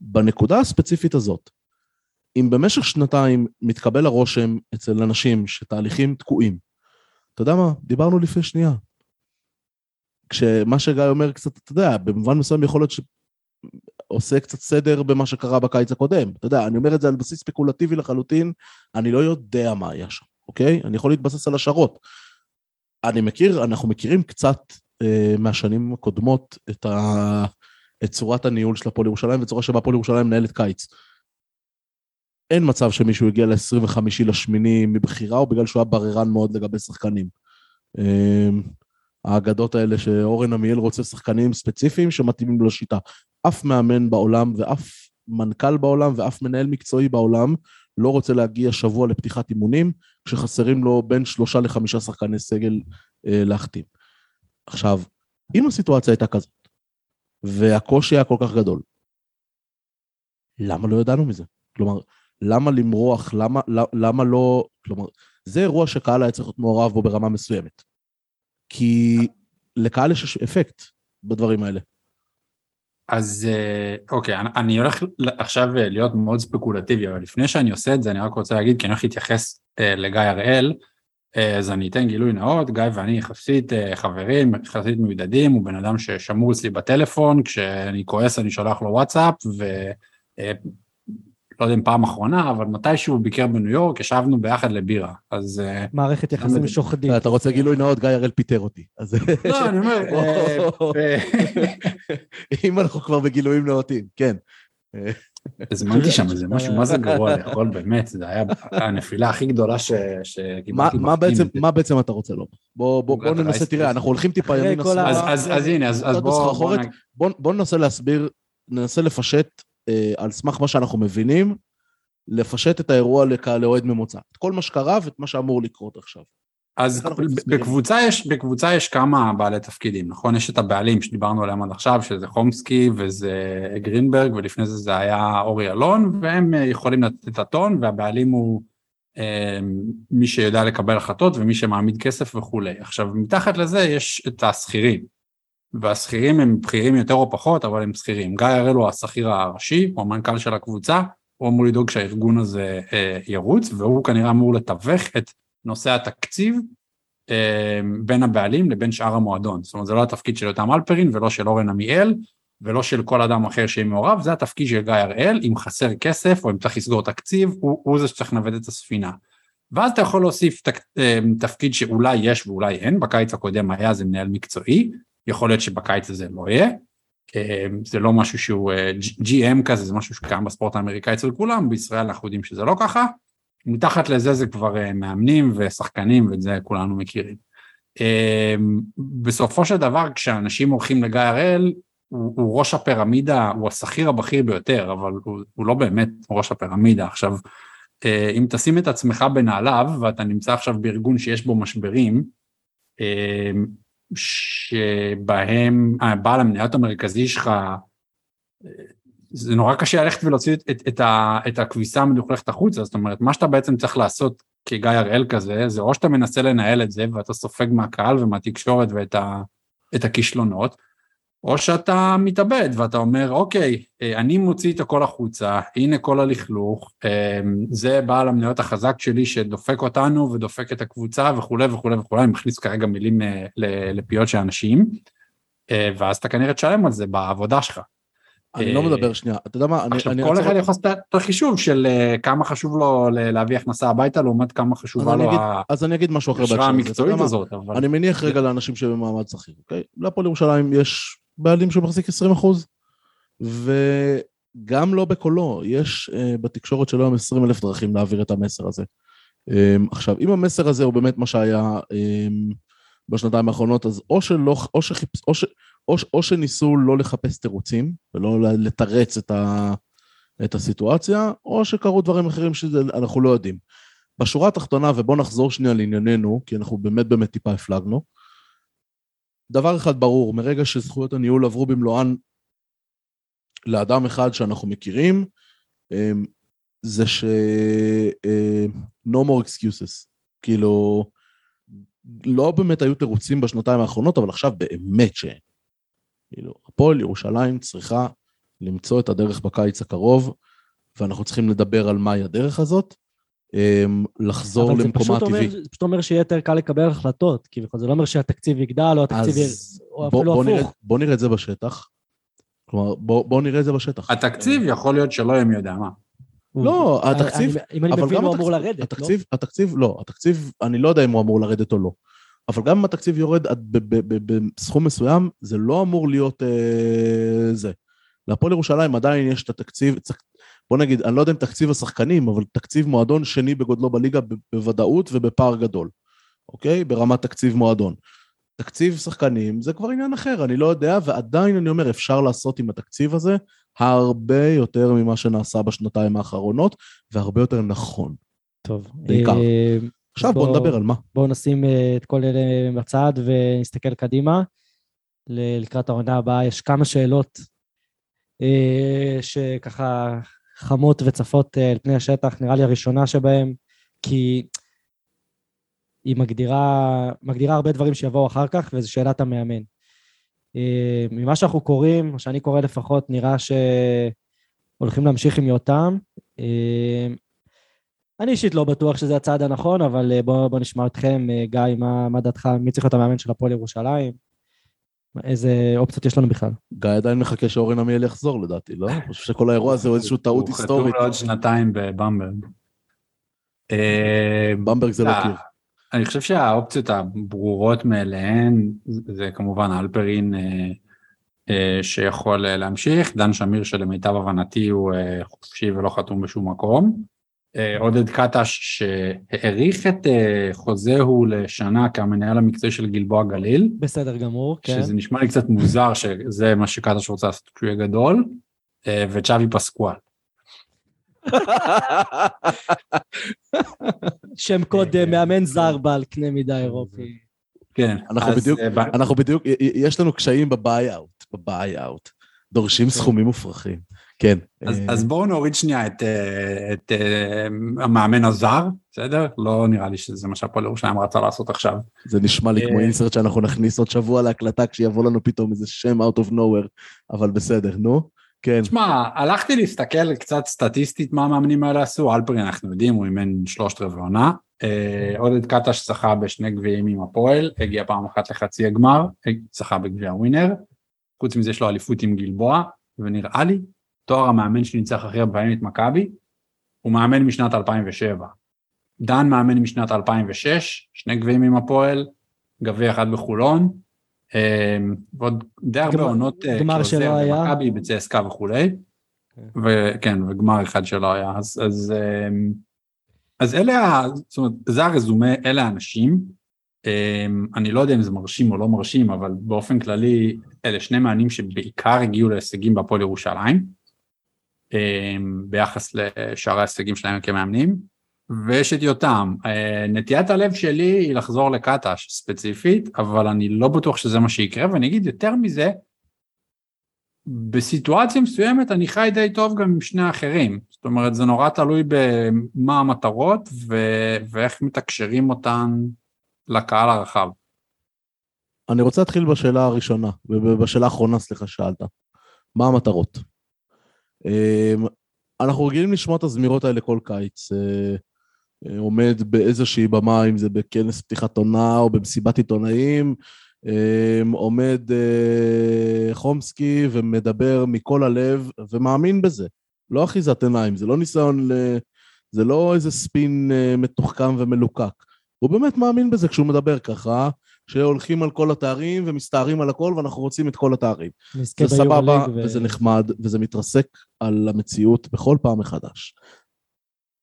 בנקודה הספציפית הזאת, אם במשך שנתיים מתקבל הרושם אצל אנשים שתהליכים תקועים, אתה יודע מה? דיברנו לפני שנייה. כשמה שגיא אומר קצת, אתה יודע, במובן מסוים יכול להיות שעושה קצת סדר במה שקרה בקיץ הקודם. אתה יודע, אני אומר את זה על בסיס ספקולטיבי לחלוטין, אני לא יודע מה היה שם, אוקיי? אני יכול להתבסס על השערות. אני מכיר, אנחנו מכירים קצת אה, מהשנים הקודמות את, ה, את צורת הניהול של הפועל ירושלים וצורה שבה הפועל ירושלים מנהלת קיץ. אין מצב שמישהו הגיע ל-25 לשמיני מבחירה או בגלל שהוא היה בררן מאוד לגבי שחקנים. אמ, האגדות האלה שאורן עמיאל רוצה שחקנים ספציפיים שמתאימים לשיטה. אף מאמן בעולם ואף מנכ"ל בעולם ואף מנהל מקצועי בעולם לא רוצה להגיע שבוע לפתיחת אימונים, כשחסרים לו בין שלושה לחמישה שחקני סגל אה, להחתים. עכשיו, אם הסיטואציה הייתה כזאת, והקושי היה כל כך גדול, למה לא ידענו מזה? כלומר, למה למרוח, למה, למה לא... כלומר, זה אירוע שקהל היה צריך להיות מעורב בו ברמה מסוימת. כי לקהל יש אפקט בדברים האלה. אז אה, אוקיי, אני, אני הולך עכשיו אה, להיות מאוד ספקולטיבי, אבל לפני שאני עושה את זה, אני רק רוצה להגיד, כי אני הולך להתייחס אה, לגיא הראל, אה, אז אני אתן גילוי נאות, גיא ואני יחסית אה, חברים, יחסית מיודדים, הוא בן אדם ששמור אצלי בטלפון, כשאני כועס אני שולח לו וואטסאפ, ו... לא יודע אם פעם אחרונה, אבל מתישהו ביקר בניו יורק, ישבנו ביחד לבירה, אז... אה, מערכת יחסים שוחדית. אתה רוצה גילוי נאות, גיא הראל פיטר אותי. לא, אני אומר... אה, אה, אם אנחנו כבר בגילויים נאותים, כן. הזמנתי שם איזה משהו, מה זה גרוע לאכול, באמת, זה היה הנפילה הכי גדולה שקיבלתי. מה בעצם אתה רוצה לומר? בוא ננסה, תראה, אנחנו הולכים טיפה ימין. אז הנה, אז בוא... בוא ננסה להסביר, ננסה לפשט על סמך מה שאנחנו מבינים, לפשט את האירוע לקהל אוהד ממוצע. את כל מה שקרה ואת מה שאמור לקרות עכשיו. אז בקבוצה יש, בקבוצה יש כמה בעלי תפקידים, נכון? יש את הבעלים שדיברנו עליהם עד עכשיו, שזה חומסקי וזה גרינברג, ולפני זה זה היה אורי אלון, והם אה, יכולים לתת את הטון, והבעלים הוא אה, מי שיודע לקבל החלטות ומי שמעמיד כסף וכולי. עכשיו, מתחת לזה יש את השכירים. והשכירים הם בכירים יותר או פחות, אבל הם שכירים. גיא הראל הוא השכיר הראשי, הוא המנכ"ל של הקבוצה, הוא אמור לדאוג שהארגון הזה אה, ירוץ, והוא כנראה אמור לתווך את נושא התקציב אה, בין הבעלים לבין שאר המועדון. זאת אומרת, זה לא התפקיד של יותם אלפרין ולא של אורן עמיאל, ולא של כל אדם אחר שיהיה מעורב, זה התפקיד של גיא הראל, אם חסר כסף או אם צריך לסגור תקציב, הוא, הוא זה שצריך לנווט את הספינה. ואז אתה יכול להוסיף תק, אה, תפקיד שאולי יש ואולי אין, בקיץ הקודם היה זה מנהל מקצועי, יכול להיות שבקיץ הזה לא יהיה. אה, זה לא משהו שהוא אה, GM כזה, זה משהו שקיים בספורט האמריקאי אצל כולם, בישראל אנחנו יודעים שזה לא ככה. מתחת לזה זה כבר אה, מאמנים ושחקנים ואת זה כולנו מכירים. בסופו של דבר כשאנשים הולכים לגיא הראל, הוא, הוא ראש הפירמידה, הוא השכיר הבכיר ביותר, אבל הוא, הוא לא באמת ראש הפירמידה. עכשיו, אם תשים את עצמך בנעליו ואתה נמצא עכשיו בארגון שיש בו משברים, שבהם בעל המניות המרכזי שלך, זה נורא קשה ללכת ולהוציא את, את, את, את הכביסה המלוכלכת החוצה, זאת אומרת, מה שאתה בעצם צריך לעשות כגיא הראל כזה, זה או שאתה מנסה לנהל את זה ואתה סופג מהקהל ומהתקשורת ואת ה, הכישלונות, או שאתה מתאבד ואתה אומר, אוקיי, אה, אני מוציא את הכל החוצה, הנה כל הלכלוך, אה, זה בעל המניות החזק שלי שדופק אותנו ודופק את הקבוצה וכולי וכולי וכולי, אני מכניס כרגע מילים אה, לפיות של אנשים, ואז אתה כנראה תשלם על זה בעבודה שלך. אני לא מדבר שנייה, אתה יודע מה, עכשיו כל אחד יכול לעשות את החישוב של כמה חשוב לו להביא הכנסה הביתה לעומת כמה חשובה לו אז אני אגיד משהו אחר בהקשר המקצועית הזאת. אני מניח רגע לאנשים שבמעמד שכיר, אוקיי? להפועל ירושלים יש בעלים שמחזיק 20 אחוז, וגם לא בקולו, יש uh, בתקשורת שלו היום 20 אלף דרכים להעביר את המסר הזה. Um, עכשיו, אם המסר הזה הוא באמת מה שהיה um, בשנתיים האחרונות, אז או שלא, או, שחיפ, או, ש, או, או שניסו לא לחפש תירוצים, ולא לתרץ את, ה, את הסיטואציה, או שקרו דברים אחרים שאנחנו לא יודעים. בשורה התחתונה, ובואו נחזור שנייה לענייננו, כי אנחנו באמת באמת טיפה הפלגנו, דבר אחד ברור, מרגע שזכויות הניהול עברו במלואן לאדם אחד שאנחנו מכירים, אמ, זה ש... אה, no more excuses. כאילו, לא באמת היו תירוצים בשנתיים האחרונות, אבל עכשיו באמת שאין. כאילו, הפועל ירושלים צריכה למצוא את הדרך בקיץ הקרוב, ואנחנו צריכים לדבר על מהי הדרך הזאת, אמ, לחזור למקומה הטבעי. זה פשוט אומר שיהיה יותר קל לקבל החלטות, כי זה לא אומר שהתקציב יגדל או התקציב יהיה... או אפילו בוא, הפוך. בוא נראה את זה בשטח. כלומר, בוא, בוא נראה את זה בשטח. התקציב יכול להיות שלא יהיה מי יודע מה. לא, התקציב... אם אני מבין, הוא אמור לרדת, לא? התקציב, לא? התקציב, לא, התקציב, אני לא יודע אם הוא אמור לרדת או לא. אבל גם אם התקציב יורד בסכום מסוים, זה לא אמור להיות אה, זה. להפועל ירושלים עדיין יש את התקציב, בוא נגיד, אני לא יודע אם תקציב השחקנים, אבל תקציב מועדון שני בגודלו בליגה בוודאות ובפער גדול, אוקיי? ברמת תקציב מועדון. תקציב שחקנים זה כבר עניין אחר, אני לא יודע, ועדיין אני אומר, אפשר לעשות עם התקציב הזה הרבה יותר ממה שנעשה בשנתיים האחרונות, והרבה יותר נכון. טוב. בעיקר. אה, עכשיו בוא- בואו נדבר על מה. בואו נשים אה, את כל אלה בצד ונסתכל קדימה. לקראת העונה הבאה יש כמה שאלות אה, שככה חמות וצפות אה, על פני השטח, נראה לי הראשונה שבהם, כי היא מגדירה, מגדירה הרבה דברים שיבואו אחר כך, וזו שאלת המאמן. אה, ממה שאנחנו קוראים, מה שאני קורא לפחות, נראה שהולכים להמשיך עם יותם. אה, אני אישית לא בטוח שזה הצעד הנכון, אבל בואו בוא נשמע אתכם. גיא, מה, מה דעתך? מי צריך להיות המאמן של הפועל ירושלים? מה- איזה אופציות יש לנו בכלל? גיא עדיין מחכה שאורן עמיאל יחזור לדעתי, לא? אני חושב שכל האירוע הזה הוא איזושהי טעות הוא היסטורית. חתום לעוד שנתיים בבמברג. אה, במברג זה לא אה, קיר. אני חושב שהאופציות הברורות מאליהן זה כמובן אלפרין אה, שיכול להמשיך, דן שמיר שלמיטב הבנתי הוא חופשי ולא חתום בשום מקום, עודד קטש שהאריך את אה, חוזהו לשנה כמנהל המקצועי של גלבוע גליל, בסדר גמור, כן. שזה נשמע לי קצת מוזר שזה מה שקטש רוצה לעשות כשהוא יהיה גדול, אה, וצ'אבי פסקואל. שם קוד אה, מאמן זר בעל קנה מידה אירופי. כן, אנחנו אז, בדיוק- אה, אנחנו בדיוק, יש לנו קשיים ב buy-out, ב buy-out. דורשים סכומים מופרכים. כן. אז, אה, אז בואו נוריד שנייה את, אה, את אה, המאמן הזר, בסדר? לא נראה לי שזה מה שהפועל ירושלים רצה לעשות עכשיו. זה נשמע לי כמו אה, insert שאנחנו נכניס עוד שבוע להקלטה כשיבוא לנו פתאום איזה שם out of nowhere, אבל בסדר, נו. כן. תשמע, הלכתי להסתכל קצת סטטיסטית מה המאמנים האלה עשו, אלפרין אנחנו יודעים, הוא אימן שלושת רבעי עונה. אה, עודד קטש זכה בשני גביעים עם הפועל, הגיע פעם אחת לחצי הגמר, אה, זכה בגביע ווינר. חוץ מזה יש לו אליפות עם גלבוע, ונראה לי תואר המאמן שניצח הכי הרבה פעמים את מכבי, הוא מאמן משנת 2007. דן מאמן משנת 2006, שני גביעים עם הפועל, גביע אחד בחולון, אה, ועוד די הרבה גמר- עונות אה, גמר שלא היה. במכבי, בצסקה וכולי. כן. וכן, וגמר אחד שלא היה. אז, אז, אמ, אז אלה, זאת אומרת, זה הרזומה, אלה האנשים. אמ, אני לא יודע אם זה מרשים או לא מרשים, אבל באופן כללי, אלה שני מאמנים שבעיקר הגיעו להישגים בהפועל ירושלים, אמ, ביחס לשאר ההישגים שלהם כמאמנים. ויש את יותם. אה, נטיית הלב שלי היא לחזור לקטש ספציפית, אבל אני לא בטוח שזה מה שיקרה, ואני אגיד יותר מזה, בסיטואציה מסוימת אני חי די טוב גם עם שני האחרים. זאת אומרת, זה נורא תלוי במה המטרות ו- ואיך מתקשרים אותן לקהל הרחב. אני רוצה להתחיל בשאלה הראשונה, ובשאלה האחרונה, סליחה, שאלת. מה המטרות? אמ, אנחנו רגילים לשמוע את הזמירות האלה כל קיץ. אה, אה, עומד באיזושהי במה, אם זה בכנס פתיחת עונה או במסיבת עיתונאים, אמ, עומד אה, חומסקי ומדבר מכל הלב ומאמין בזה. לא אחיזת עיניים, זה לא ניסיון, ל... זה לא איזה ספין מתוחכם ומלוקק. הוא באמת מאמין בזה כשהוא מדבר ככה, שהולכים על כל התארים ומסתערים על הכל ואנחנו רוצים את כל התארים. זה סבבה, ו- וזה נחמד, וזה מתרסק על המציאות בכל פעם מחדש.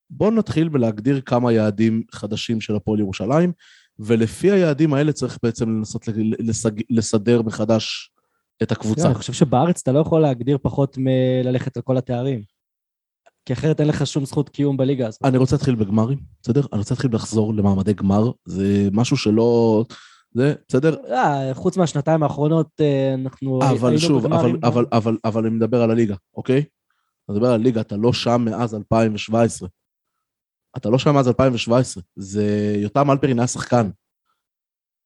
בואו נתחיל בלהגדיר כמה יעדים חדשים של הפועל ירושלים, ולפי היעדים האלה צריך בעצם לנסות לסג... לסדר מחדש את הקבוצה. אני חושב שבארץ אתה לא יכול להגדיר פחות מללכת על כל התארים. כי אחרת אין לך שום זכות קיום בליגה הזאת. אני רוצה להתחיל בגמרים, בסדר? אני רוצה להתחיל לחזור למעמדי גמר, זה משהו שלא... זה, בסדר? אה, חוץ מהשנתיים האחרונות, אה, אנחנו אבל שוב, אבל. אבל, אבל, אבל אני מדבר על הליגה, אוקיי? אני מדבר על הליגה, אתה לא שם מאז 2017. אתה לא שם מאז 2017. זה... יותם אלפרין היה שחקן.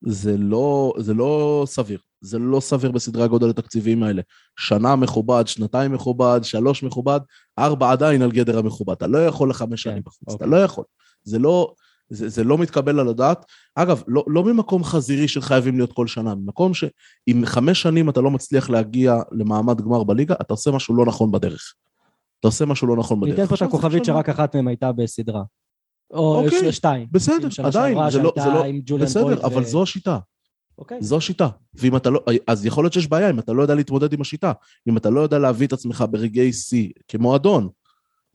זה לא, זה לא סביר. זה לא סביר בסדרי הגודל התקציביים האלה. שנה מכובד, שנתיים מכובד, שלוש מכובד, ארבע עדיין על גדר המכובד. אתה לא יכול לחמש כן, שנים בחוץ, אתה אוקיי. לא יכול. זה לא, זה, זה לא מתקבל על הדעת. אגב, לא, לא ממקום חזירי של חייבים להיות כל שנה, ממקום שאם חמש שנים אתה לא מצליח להגיע למעמד גמר בליגה, אתה עושה משהו לא נכון בדרך. אתה עושה משהו לא נכון בדרך. ניתן פה את הכוכבית. שרק אחת מהן הייתה בסדרה. או אוקיי, ש- שתיים. בסדר, עדיין, זה לא, זה לא, בסדר, אבל ו- זו השיטה. אוקיי. זו השיטה. ואם אתה לא, אז יכול להיות שיש בעיה אם אתה לא יודע להתמודד עם השיטה. אם אתה לא יודע להביא את עצמך ברגעי שיא, כמועדון,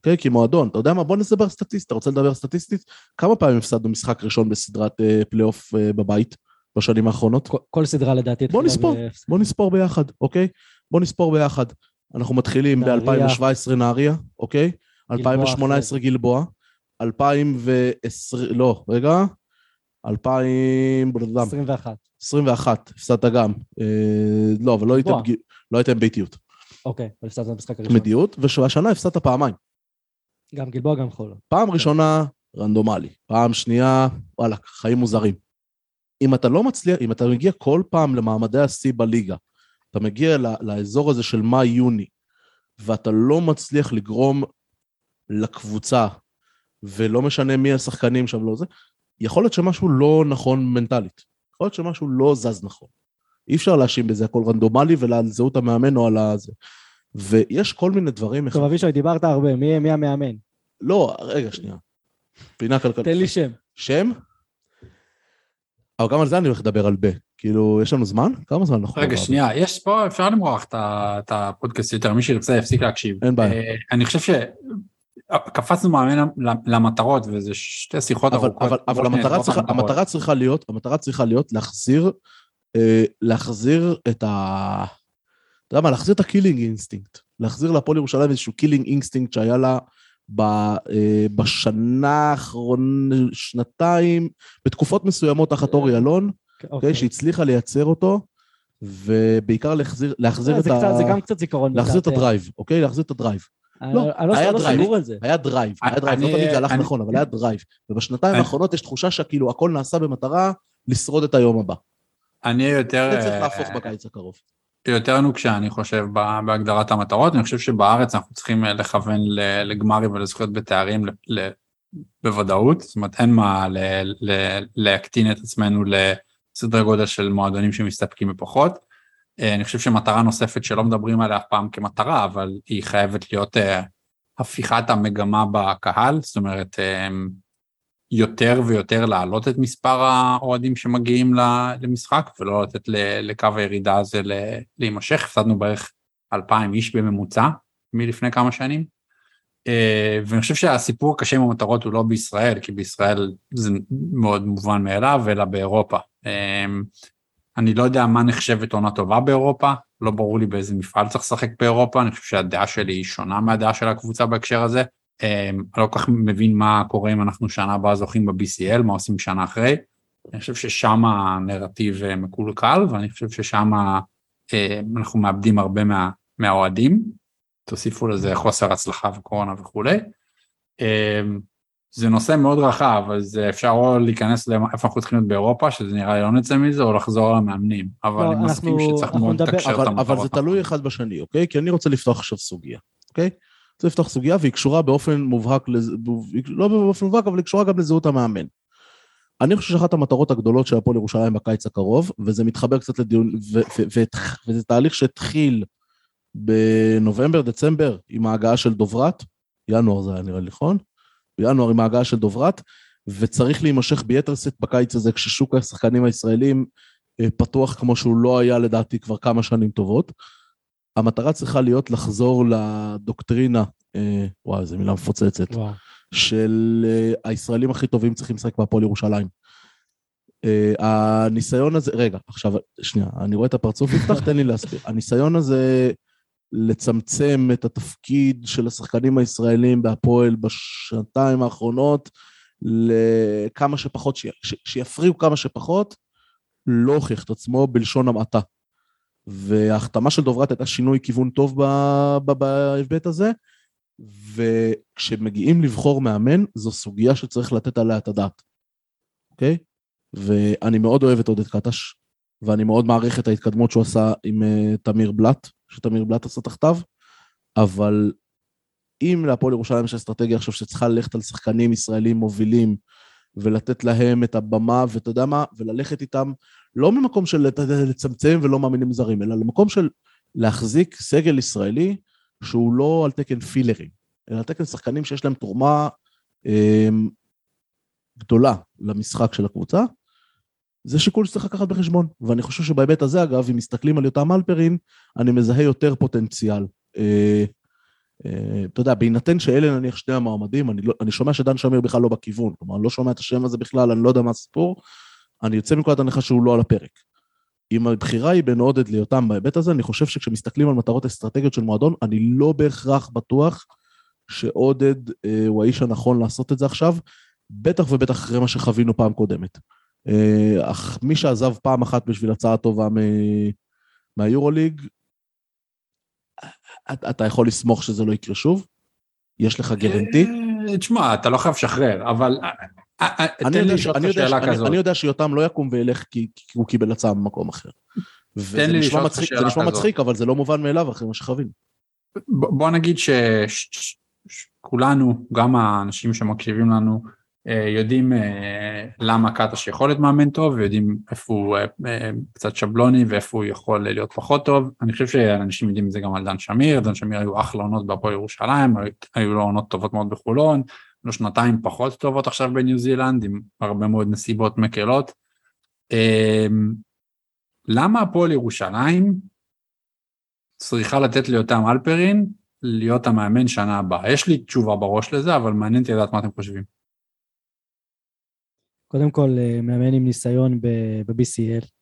אוקיי? כמועדון. אתה יודע מה? בוא נדבר סטטיסטית. אתה רוצה לדבר סטטיסטית? כמה פעמים הפסדנו משחק ראשון בסדרת אה, פלייאוף אה, בבית בשנים האחרונות? כל- כל סדרה לדעתי... בוא נספור. ב- בוא נספור ביחד, אוקיי? בוא נספור ביחד. אנחנו מתחילים נהריה. ב-2017 נהריה, אוקיי? גלבוע 2018 גלבוע, 2020, לא, רגע, 2000, בלדם, 21. 21, הפסדת גם. אה, לא, אבל לא הייתם לא הייתם באיטיות. אוקיי, אבל הפסדת במשחק הראשון. מדיות, והשנה הפסדת פעמיים. גם גלבוע, גם חולון. פעם ראשונה, רנדומלי. פעם שנייה, וואלה, חיים מוזרים. אם אתה לא מצליח, אם אתה מגיע כל פעם למעמדי השיא בליגה, אתה מגיע לאזור הזה של מאי-יוני, ואתה לא מצליח לגרום לקבוצה, ולא משנה מי השחקנים שם, לא זה, יכול להיות שמשהו לא נכון מנטלית. יכול להיות שמשהו לא זז נכון. אי אפשר להאשים בזה הכל רנדומלי ועל זהות המאמן או על הזה. ויש כל מיני דברים... טוב, אבישי, דיברת הרבה, מי מי המאמן? לא, רגע, שנייה. פינה כלכלית. תן לי שם. שם? אבל גם על זה אני הולך לדבר על ב. כאילו, יש לנו זמן? כמה זמן אנחנו... רגע? שנייה, יש פה, אפשר למרוח את הפודקאסט יותר, מי שירצה יפסיק להקשיב. אין בעיה. אה, אני חושב שקפצנו מאמן למטרות, וזה שתי שיחות אבל, ארוכות. אבל, אבל המטרה, צריכה. המטרה צריכה להיות, המטרה צריכה להיות להחזיר, אה, להחזיר את ה... אתה יודע מה, להחזיר את ה killing instinct. להחזיר להפועל ירושלים איזשהו killing instinct שהיה לה ב, אה, בשנה האחרונה, שנתיים, בתקופות מסוימות תחת אורי אלון, אוקיי, שהצליחה לייצר אותו, ובעיקר להחזיר, להחזיר את זה ה... קצת- זה גם קצת זיכרון. להחזיר את. ה drive, אוקיי? להחזיר את ה drive. אני לא, אני לא היה לא drive. היה drive, היה drive, לא תמיד זה הלך נכון, אבל היה drive. ובשנתיים האחרונות יש תחושה שכאילו הכל נעשה במטרה לשרוד את היום הבא. אני יותר... זה צריך אה, להפוך בקיץ הקרוב. יותר נוקשה, אני חושב, בהגדרת המטרות. אני חושב שבארץ אנחנו צריכים אה, לכוון לגמרים ולזכויות בתארים בוודאות. זאת אומרת, אין מה להקטין את עצמנו לסדרי גודל של מועדונים שמסתפקים בפחות. אה, אני חושב שמטרה נוספת שלא מדברים עליה אף פעם כמטרה, אבל היא חייבת להיות אה, הפיכת המגמה בקהל, זאת אומרת, יותר ויותר להעלות את מספר האוהדים שמגיעים למשחק, ולא לתת לקו הירידה הזה להימשך. הפסדנו בערך 2,000 איש בממוצע מלפני כמה שנים. אה, ואני חושב שהסיפור הקשה עם המטרות הוא לא בישראל, כי בישראל זה מאוד מובן מאליו, אלא באירופה. אה, אני לא יודע מה נחשבת עונה טובה באירופה, לא ברור לי באיזה מפעל צריך לשחק באירופה, אני חושב שהדעה שלי היא שונה מהדעה של הקבוצה בהקשר הזה. אה, אני לא כל כך מבין מה קורה אם אנחנו שנה הבאה זוכים ב-BCL, מה עושים שנה אחרי. אני חושב ששם הנרטיב אה, מקולקל, ואני חושב ששם אה, אנחנו מאבדים הרבה מה, מהאוהדים. תוסיפו לזה חוסר הצלחה וקורונה וכולי. אה, זה נושא מאוד רחב, אז אפשר או להיכנס לאיפה אנחנו צריכים להיות באירופה, שזה נראה לי לא נצא מזה, או לחזור למאמנים. אבל לא, אני מסכים אנחנו- שצריך מאוד לתקשר את אבל, המטרות. אבל זה תלוי אחד בשני, אוקיי? כי אני רוצה לפתוח עכשיו סוגיה, אוקיי? רוצה לפתוח סוגיה והיא קשורה באופן מובהק, לז... לא באופן מובהק, אבל היא קשורה גם לזהות המאמן. אני חושב שאחת המטרות הגדולות של הפועל ירושלים בקיץ הקרוב, וזה מתחבר קצת לדיון, וזה תהליך שהתחיל בנובמבר, דצמבר, עם ההגעה של דוברת, ינואר זה היה נראה לי נכון, בינואר עם ההגעה של דוברת, וצריך להימשך ביתר שאת בקיץ הזה, כששוק השחקנים הישראלים אה, פתוח כמו שהוא לא היה לדעתי כבר כמה שנים טובות. המטרה צריכה להיות לחזור לדוקטרינה, אה, וואי, זו מילה מפוצצת, וואו. של אה, הישראלים הכי טובים צריכים לשחק בהפועל ירושלים. אה, הניסיון הזה, רגע, עכשיו, שנייה, אני רואה את הפרצוף יפתח, תן לי להסביר. הניסיון הזה לצמצם את התפקיד של השחקנים הישראלים בהפועל בשנתיים האחרונות לכמה שפחות, ש- ש- שיפריעו כמה שפחות, לא הוכיח את עצמו בלשון המעטה. וההחתמה של דוברת הייתה שינוי כיוון טוב בהיבט הזה, וכשמגיעים לבחור מאמן, זו סוגיה שצריך לתת עליה את הדעת, אוקיי? ואני מאוד אוהב את עודד קטש, ואני מאוד מעריך את ההתקדמות שהוא עשה עם uh, תמיר בלאט, שתמיר בלאט עשה תחתיו, אבל אם להפועל ירושלים יש אסטרטגיה עכשיו שצריכה ללכת על שחקנים ישראלים מובילים, ולתת להם את הבמה, ואתה יודע מה, וללכת איתם, לא ממקום של לצמצם ולא מאמינים זרים, אלא למקום של להחזיק סגל ישראלי שהוא לא על תקן פילרים, אלא על תקן שחקנים שיש להם תרומה אה, גדולה למשחק של הקבוצה. זה שיקול שצריך לקחת בחשבון. ואני חושב שבהיבט הזה, אגב, אם מסתכלים על יותם אלפרין, אני מזהה יותר פוטנציאל. אה, אה, אתה יודע, בהינתן שאלה נניח שני המועמדים, אני, לא, אני שומע שדן שמיר בכלל לא בכיוון, כלומר, אני לא שומע את השם הזה בכלל, אני לא יודע מה הסיפור, אני יוצא מנקודת הנחה שהוא לא על הפרק. אם הבחירה היא בין עודד ליותם בהיבט הזה, אני חושב שכשמסתכלים על מטרות אסטרטגיות של מועדון, אני לא בהכרח בטוח שעודד אה, הוא האיש הנכון לעשות את זה עכשיו, בטח ובטח אחרי מה שחווינו פעם קודמת. אה, אך מי שעזב פעם אחת בשביל הצעה טובה מהיורוליג, אתה יכול לסמוך שזה לא יקרה שוב? יש לך גרנטי? אה, תשמע, אתה לא חייב לשחרר, אבל אה, אה, תן לי לשאול אותך שאלה כזאת. אני יודע שיותם לא יקום וילך כי הוא קיבל הצעה במקום אחר. תן לי לשאול אותך שאלה כזאת. זה נשמע מצחיק, אבל זה לא מובן מאליו אחרי מה שחווינו. בוא נגיד שכולנו, גם האנשים שמקשיבים לנו, אה, יודעים אה, למה קטש יכול להיות מאמן טוב, ויודעים איפה הוא אה, קצת שבלוני ואיפה הוא יכול להיות פחות טוב. אני חושב שאנשים יודעים את זה גם על דן שמיר, דן שמיר היו אחלה עונות בהפועל ירושלים, היו לו עונות טובות מאוד בחולון, היו שנתיים פחות טובות עכשיו בניו זילנד, עם הרבה מאוד נסיבות מקלות. למה הפועל ירושלים צריכה לתת ליותם אלפרין להיות המאמן שנה הבאה? יש לי תשובה בראש לזה, אבל מעניין אותי לדעת מה אתם חושבים. קודם כל, אה, מאמן עם ניסיון ב-BCL.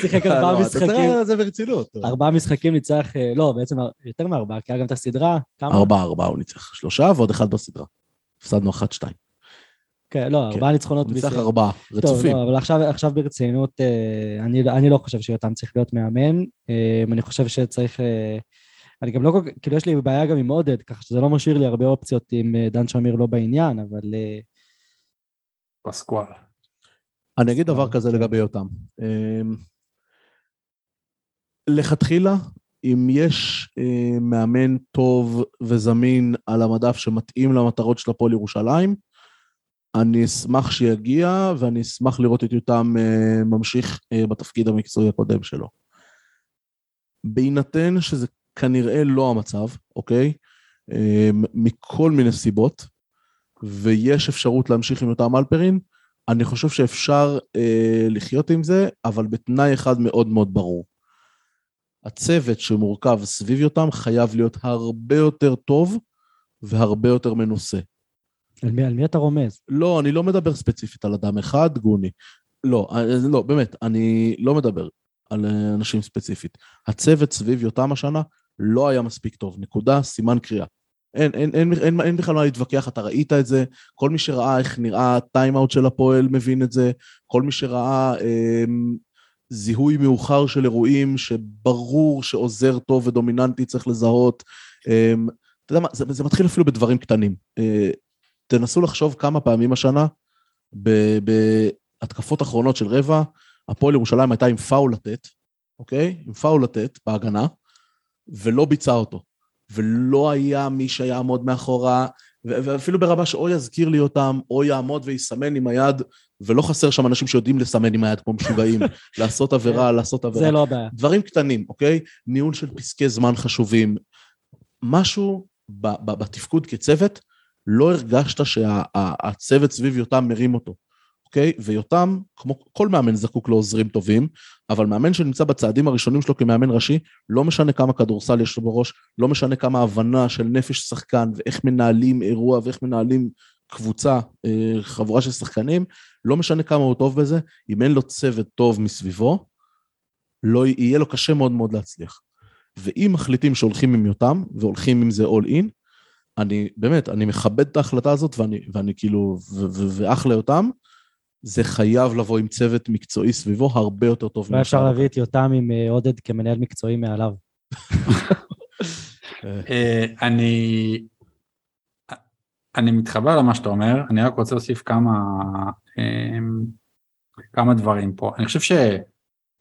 שיחק ארבעה לא, משחקים. זה ברצינות. ארבעה משחקים ניצח, אה, לא, בעצם יותר מארבעה, כי היה גם את הסדרה. כמה? ארבעה, ארבעה הוא ניצח. שלושה ועוד אחד בסדרה. הפסדנו אחת, שתיים. כן, לא, ארבעה ניצחונות. הוא ניצח ארבעה, רצופים. טוב, לא, אבל עכשיו, עכשיו ברצינות, אה, אני, אני לא חושב שיותם צריך להיות מאמן. אני חושב שצריך אני גם לא כל כך, כאילו יש לי בעיה גם עם עודד, ככה שזה לא משאיר לי הרבה אופציות אם אה, דן שמיר לא בעניין, אבל... אה, פסקואל. אני אגיד דבר כזה לגבי אותם. אמ, לכתחילה, אם יש אה, מאמן טוב וזמין על המדף שמתאים למטרות של הפועל ירושלים, אני אשמח שיגיע, ואני אשמח לראות את יותם ממשיך בתפקיד המקצועי הקודם שלו. בהינתן שזה כנראה לא המצב, אוקיי? אמ, מכל מיני סיבות, ויש אפשרות להמשיך עם אותם אלפרין, אני חושב שאפשר אה, לחיות עם זה, אבל בתנאי אחד מאוד מאוד ברור. הצוות שמורכב סביב יותם חייב להיות הרבה יותר טוב והרבה יותר מנוסה. על מי, על מי אתה רומז? לא, אני לא מדבר ספציפית על אדם אחד, גוני. לא, אה, לא, באמת, אני לא מדבר על אה, אנשים ספציפית. הצוות סביב יותם השנה לא היה מספיק טוב, נקודה, סימן קריאה. אין, אין, אין, אין, אין, בכלל מה להתווכח, אתה ראית את זה, כל מי שראה איך נראה הטיים-אאוט של הפועל מבין את זה, כל מי שראה אה, זיהוי מאוחר של אירועים שברור שעוזר טוב ודומיננטי צריך לזהות. אה, אתה יודע מה, זה, זה מתחיל אפילו בדברים קטנים. אה, תנסו לחשוב כמה פעמים השנה, בהתקפות אחרונות של רבע, הפועל ירושלים הייתה עם פאול לתת, אוקיי? עם פאול לתת בהגנה, ולא ביצע אותו. ולא היה מי שיעמוד מאחורה, ואפילו ברמה שאו יזכיר לי אותם, או יעמוד ויסמן עם היד, ולא חסר שם אנשים שיודעים לסמן עם היד כמו משוגעים, לעשות עבירה, כן. לעשות עבירה. זה לא הבעיה. דברים קטנים, אוקיי? ניהול של פסקי זמן חשובים. משהו בתפקוד כצוות, לא הרגשת שהצוות סביב יותם מרים אותו. אוקיי? ויותם, כמו כל מאמן זקוק לעוזרים טובים, אבל מאמן שנמצא בצעדים הראשונים שלו כמאמן ראשי, לא משנה כמה כדורסל יש לו בראש, לא משנה כמה הבנה של נפש שחקן ואיך מנהלים אירוע ואיך מנהלים קבוצה, אה, חבורה של שחקנים, לא משנה כמה הוא טוב בזה, אם אין לו צוות טוב מסביבו, לא יהיה לו קשה מאוד מאוד להצליח. ואם מחליטים שהולכים עם יותם, והולכים עם זה all in, אני באמת, אני מכבד את ההחלטה הזאת, ואני, ואני כאילו, ואחלה יותם, זה חייב לבוא עם צוות מקצועי סביבו הרבה יותר טוב. מה אפשר להביא את יותם עם אה, עודד כמנהל מקצועי מעליו. אה, אני... אני מתחבר למה שאתה אומר, אני רק רוצה להוסיף כמה, אמ, כמה דברים פה. אני חושב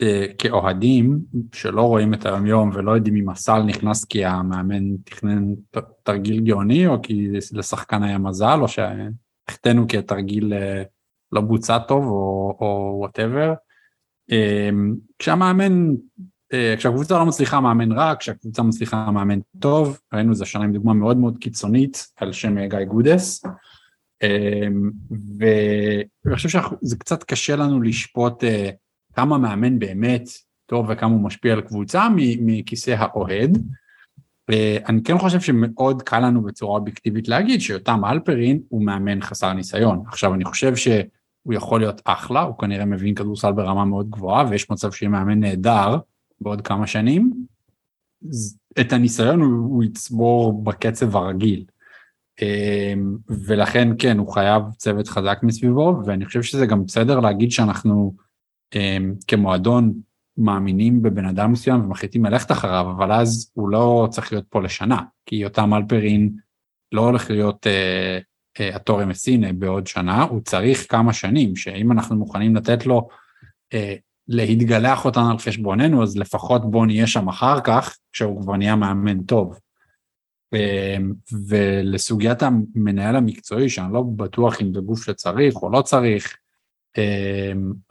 שכאוהדים אה, שלא רואים את היום-יום ולא יודעים אם הסל נכנס כי המאמן תכנן תרגיל גאוני או כי לשחקן היה מזל או שהחטאנו כתרגיל לא בוצע טוב או whatever. אמ, כשהמאמן, אה, כשהקבוצה לא מצליחה מאמן רע, כשהקבוצה מצליחה מאמן טוב, ראינו זה השנה עם דוגמה מאוד מאוד קיצונית על שם גיא גודס. אמ, ואני חושב שזה קצת קשה לנו לשפוט אה, כמה מאמן באמת טוב וכמה הוא משפיע על קבוצה מכיסא האוהד. אה, אני כן חושב שמאוד קל לנו בצורה אובייקטיבית להגיד שיותם אלפרין הוא מאמן חסר ניסיון. עכשיו אני חושב שהוא יכול להיות אחלה, הוא כנראה מבין כדורסל ברמה מאוד גבוהה ויש מצב שיהיה מאמן נהדר בעוד כמה שנים. את הניסיון הוא, הוא יצבור בקצב הרגיל. אמ, ולכן כן, הוא חייב צוות חזק מסביבו, ואני חושב שזה גם בסדר להגיד שאנחנו אמ, כמועדון מאמינים בבן אדם מסוים ומחליטים ללכת אחריו, אבל אז הוא לא צריך להיות פה לשנה, כי יותם אלפרין לא הולך להיות אה, אה, התורם מסינה בעוד שנה, הוא צריך כמה שנים, שאם אנחנו מוכנים לתת לו אה, להתגלח אותנו על חשבוננו, אז לפחות בוא נהיה שם אחר כך, כשהוא כבר נהיה מאמן טוב. אמ, ולסוגיית המנהל המקצועי, שאני לא בטוח אם זה גוף שצריך או לא צריך,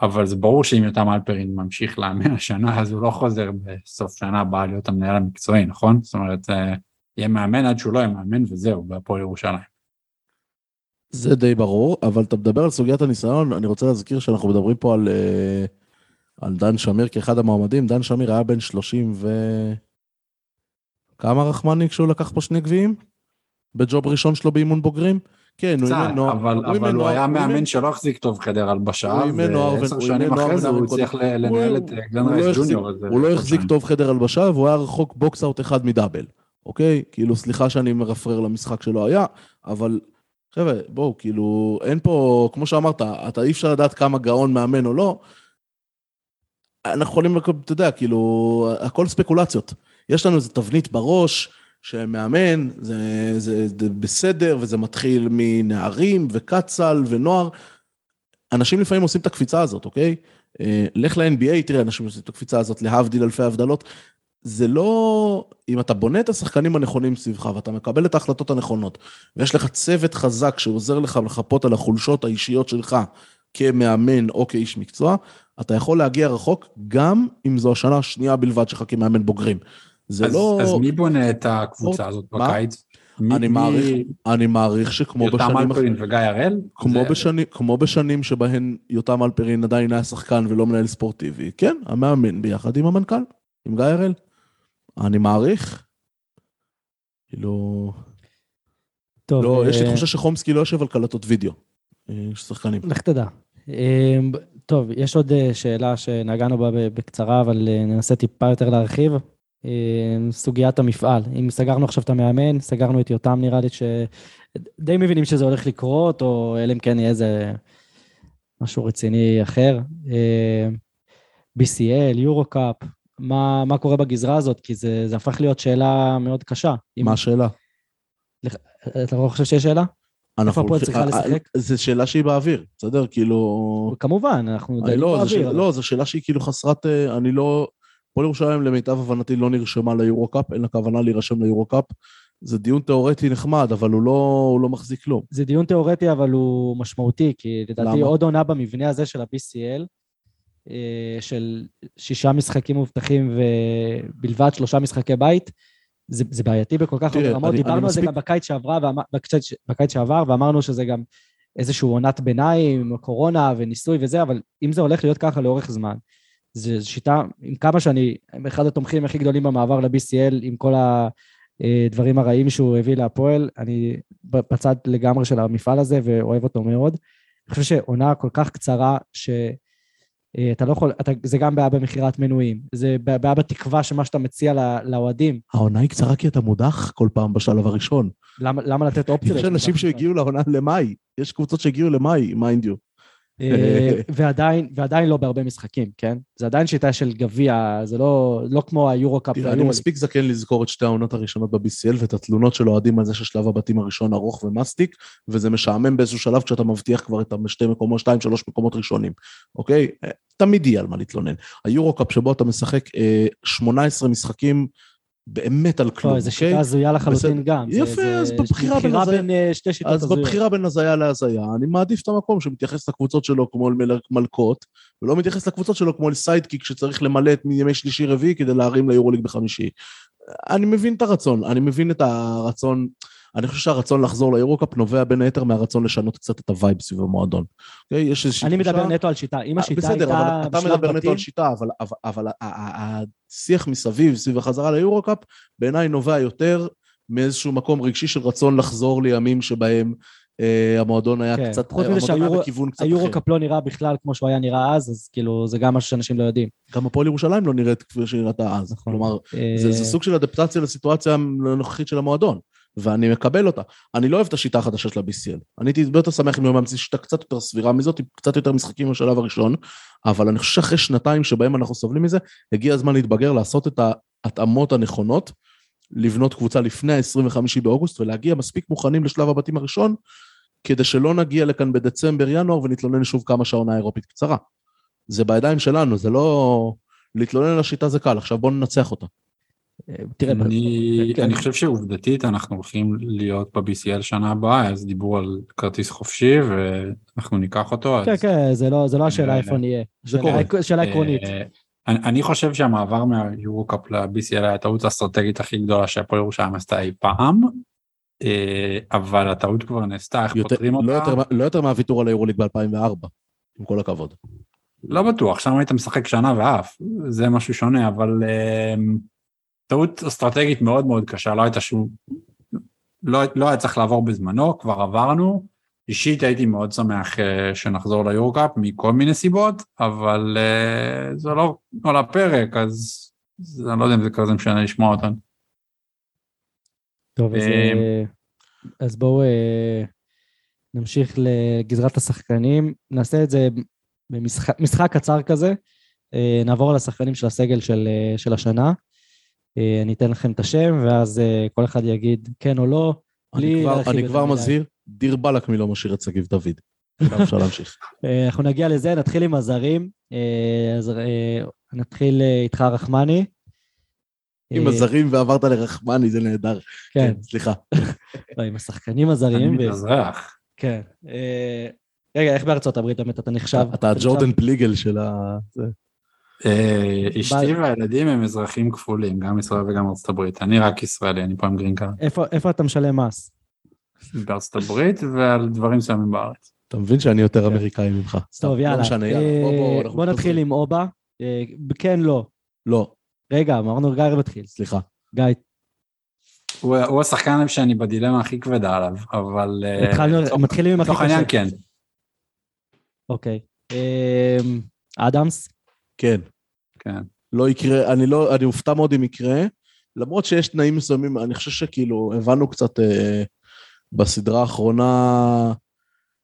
אבל זה ברור שאם יותם אלפרין ממשיך לאמן השנה, אז הוא לא חוזר בסוף שנה הבאה להיות המנהל המקצועי, נכון? זאת אומרת, אה, יהיה מאמן עד שהוא לא יהיה מאמן וזהו, בהפועל ירושלים. זה די ברור, אבל אתה מדבר על סוגיית הניסיון, אני רוצה להזכיר שאנחנו מדברים פה על, אה, על דן שמיר כאחד המועמדים. דן שמיר היה בן 30 ו... כמה רחמני כשהוא לקח פה שני גביעים? בג'וב ראשון שלו באימון בוגרים? כן, הוא אימן נוער. אבל הוא, אבל הוא היה מאמן שלא החזיק טוב חדר הלבשה, ועשר שנים אחרי זה הוא הצליח לנהל את גלן רייס לא ג'וניור. הוא לא החזיק טוב חדר הלבשה, והוא היה רחוק box out אחד מדאבל, אוקיי? כאילו, סליחה שאני מרפרר למשחק שלא היה, אבל חבר'ה, בואו, כאילו, אין פה, כמו שאמרת, אתה אי אפשר לדעת כמה גאון מאמן או לא. אנחנו יכולים, אתה יודע, כאילו, הכל ספקולציות. יש לנו איזו תבנית בראש, שמאמן, זה, זה, זה בסדר, וזה מתחיל מנערים וקצ"ל ונוער. אנשים לפעמים עושים את הקפיצה הזאת, אוקיי? אה, לך ל-NBA, תראה, אנשים עושים את הקפיצה הזאת, להבדיל אלפי הבדלות. זה לא... אם אתה בונה את השחקנים הנכונים סביבך, ואתה מקבל את ההחלטות הנכונות, ויש לך צוות חזק שעוזר לך לחפות על החולשות האישיות שלך כמאמן או כאיש מקצוע, אתה יכול להגיע רחוק, גם אם זו השנה השנייה בלבד שלך כמאמן בוגרים. זה אז, לא... אז מי בונה את הקבוצה הזאת מה? בקיץ? אני מי- מעריך, מי- אני מעריך שכמו יותם בשנים... אלפרין וגיא הראל? כמו, זה- בשני, כמו בשנים שבהן יותם אלפרין עדיין היה שחקן ולא מנהל ספורטיבי, כן, המאמן ביחד עם המנכ"ל, עם גיא הראל. אני מעריך. כאילו... טוב, לא, יש לי אה, תחושה שחומסקי לא יושב על קלטות וידאו. אה, יש שחקנים. לך תדע. אה, טוב, יש עוד אה, שאלה שנגענו בה בקצרה, אבל אה, ננסה טיפה יותר להרחיב. אה, סוגיית המפעל. אם סגרנו עכשיו את המאמן, סגרנו את יותם, נראה לי שדי מבינים שזה הולך לקרות, או אלא אם כן יהיה איזה משהו רציני אחר. אה, BCL, יורו-קאפ, מה, מה קורה בגזרה הזאת? כי זה, זה הפך להיות שאלה מאוד קשה. אם- מה השאלה? אתה לא חושב שיש שאלה? אנחנו הפועל צריכה אה, אה, לשחק? זו שאלה שהיא באוויר, בסדר? כאילו... כמובן, אנחנו דנים לא, באוויר. שאלה- אבל- לא, זו שאלה שהיא כאילו חסרת... אה, אני לא... הפועל ירושלים למיטב הבנתי לא נרשמה ליורו-קאפ, אין לה כוונה להירשם ליורו-קאפ. זה דיון תיאורטי נחמד, אבל הוא לא, הוא לא מחזיק כלום. זה דיון תיאורטי, אבל הוא משמעותי, כי לדעתי? עוד עונה במבנה הזה של ה-BCL, של שישה משחקים מובטחים ובלבד שלושה משחקי בית, זה, זה בעייתי בכל כך הרבה רמות. דיברנו אני על זה מספיק- גם בקיץ שעברה, ואמר- בקיץ, בקיץ שעבר, ואמרנו שזה גם איזשהו עונת ביניים, קורונה וניסוי וזה, אבל אם זה הולך להיות ככה לאורך זמן, זו שיטה, עם כמה שאני, הם אחד התומכים הכי גדולים במעבר ל-BCL, עם כל הדברים הרעים שהוא הביא להפועל, אני בצד לגמרי של המפעל הזה ואוהב אותו מאוד. אני חושב שעונה כל כך קצרה, שאתה לא יכול, אתה, זה גם בעיה במכירת מנויים, זה בעיה בתקווה שמה שאתה מציע לאוהדים. העונה היא קצרה כי אתה מודח כל פעם בשלב הראשון. למה, למה לתת אופציה? יש אנשים שהגיעו לעונה למאי, יש קבוצות שהגיעו למאי, mind you. אה, ועדיין, ועדיין לא בהרבה משחקים, כן? זה עדיין שיטה של גביע, זה לא, לא כמו היורו-קאפ תראה, אני. מספיק זקן לזכור את שתי העונות הראשונות ב-BCL ואת התלונות של אוהדים על זה ששלב הבתים הראשון ארוך ומסטיק, וזה משעמם באיזשהו שלב כשאתה מבטיח כבר את השתי מקומות, שתיים, שלוש מקומות ראשונים, אוקיי? אה, תמיד יהיה על מה להתלונן. היורו-קאפ שבו אתה משחק אה, 18 משחקים באמת על כלום, לא, זו אוקיי? שיטה הזויה לחלוטין. גם. יפה, אז בבחירה בין בין אה, שתי שיטות אז. בבחירה בין הזיה להזיה, אני מעדיף את המקום שמתייחס לקבוצות שלו כמו אל מל- מלכות, ולא מתייחס לקבוצות שלו כמו אל sidekick שצריך למלא את מימי שלישי רביעי כדי להרים ליורוליג בחמישי. אני מבין את הרצון, אני מבין את הרצון. אני חושב שהרצון לחזור ליורוקאפ נובע בין היתר מהרצון לשנות קצת את ה vibe סביב המועדון. אוקיי? יש איזושהי אני מדבר נטו על שיטה. אם השיטה בסדר, אבל הייתה אתה בשלב מדבר נטו בתים, על שיטה, אבל, השיח מסביב, סביב החזרה ליורו-קאפ, בעיניי נובע יותר מאיזשהו מקום רגשי של רצון לחזור לימים שבהם אה, המועדון היה כן. קצת, חוץ מזה שהיורו-. היורו-קאפ לא נראה בכלל כמו שהוא היה נראה אז, אז כאילו, זה גם משהו שאנשים לא יודעים. גם הפועל ירושלים לא נראית כפי שהיא נראתה אז. נכון. כלומר, אה, זה, זה סוג של אדפטציה לסיטואציה הנוכחית של המועדון, ואני מקבל אותה. אני לא אוהב את השיטה החדשה של ה-BCL. אני הייתי הרבה יותר שמח אם הוא מאמצים שיטה קצת יותר סבירה מזאת, עם קצת יותר משחקים בשלב הראשון, אבל אני חושב שאחרי שנתיים שבהם אנחנו סובלים מזה, הגיע הזמן להתבגר, לעשות את ההתאמות הנכונות, לבנות קבוצה לפני ה-25 באוגוסט ולהגיע מספיק מוכנים לשלב הבתים הראשון, כדי שלא נגיע לכאן בדצמבר-ינואר ונתלונן שוב כמה שהעונה האירופית קצרה. זה בידיים שלנו, זה לא... להתלונן על השיטה זה קל, עכשיו בואו ננצח אותה. אה, תראה, אני, כן. אני חושב שעובדתית אנחנו הולכים להיות ב-BCL שנה הבאה, אז דיברו על כרטיס חופשי ואנחנו ניקח אותו. כן, אז, כן, זה לא זה לא השאלה אה, איפה נהיה. זה שאלה- קורה. שאלה עקרונית. אה, אני, אני חושב שהמעבר מהיורו-קאפ ל-BCL היה הטעות האסטרטגית הכי גדולה שהפועל ירושלים עשתה אי פעם, אה, אבל הטעות כבר נעשתה, איך יותר, פותרים אותה? לא, יותר, לא יותר מהוויתור על היורוליג ב-2004, עם כל הכבוד. לא בטוח, שם היית משחק שנה ואף, זה משהו שונה, אבל טעות אסטרטגית מאוד מאוד קשה, לא הייתה שום... לא, לא היה צריך לעבור בזמנו, כבר עברנו. אישית הייתי מאוד שמח אה, שנחזור ליורקאפ מכל מיני סיבות, אבל אה, זה לא על הפרק, אז אני לא יודע אם זה כזה משנה לשמוע אותנו. טוב, אז, אה, אה, אז בואו נמשיך לגזרת השחקנים. נעשה את זה במשחק משחק קצר כזה. נעבור על השחקנים של הסגל של, של השנה. אה, אני אתן לכם את השם, ואז אה, כל אחד יגיד כן או לא. בלי אני כבר, להרחיב אני כבר. מזהיר, דיר באלק מי לא משאיר את שגיב דוד. אפשר להמשיך. אה, אנחנו נגיע לזה, נתחיל עם הזרים. אז נתחיל איתך רחמני. עם הזרים ועברת לרחמני, זה נהדר. כן, סליחה. לא, עם השחקנים אני הזרים. ו- מתאזרח. כן. רגע, איך בארצות הברית באמת אתה נחשב? אתה הג'ורדן פליגל של ה... אה, אשתי והילדים הם אזרחים כפולים, גם ישראל וגם ארצות הברית. אני רק ישראלי, אני פה עם green card. איפה אתה משלם מס? בארצות הברית ועל דברים מסוימים בארץ. אתה מבין שאני יותר אמריקאי ממך. טוב, לא יאללה. בוא, אה, בוא נתחיל. עם אובה. אה, כן, לא. לא, רגע, אמרנו גיא מתחיל. סליחה. גיא, הוא השחקן שאני בדילמה הכי כבדה עליו, אבל... התחלנו, לצורך- מתחילים עם הכי לצורך קשה. העניין כן. אוקיי. אדמס? כן. כן. לא יקרה, אני לא, אני אופתע מאוד אם יקרה, למרות שיש תנאים מסוימים, אני חושב שכאילו הבנו קצת אה, בסדרה האחרונה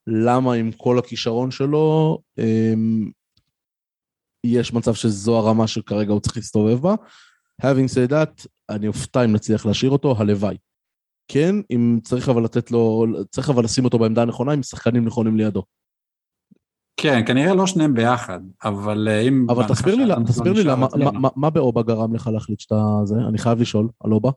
למה עם כל הכישרון שלו, אה, יש מצב שזו הרמה שכרגע הוא צריך להסתובב בה. Having said that, אני אופתע אם נצליח להשאיר אותו, הלוואי. כן, אם צריך אבל לתת לו, צריך אבל לשים אותו בעמדה הנכונה עם שחקנים נכונים לידו. כן, כנראה לא שניהם ביחד, אבל אה, אם... אבל תסביר לי, בהנחה תסביר לי למה, לא נשאר מה, מה, מה באובה גרם לך להחליט שאתה זה? אני חייב לשאול, על אובה.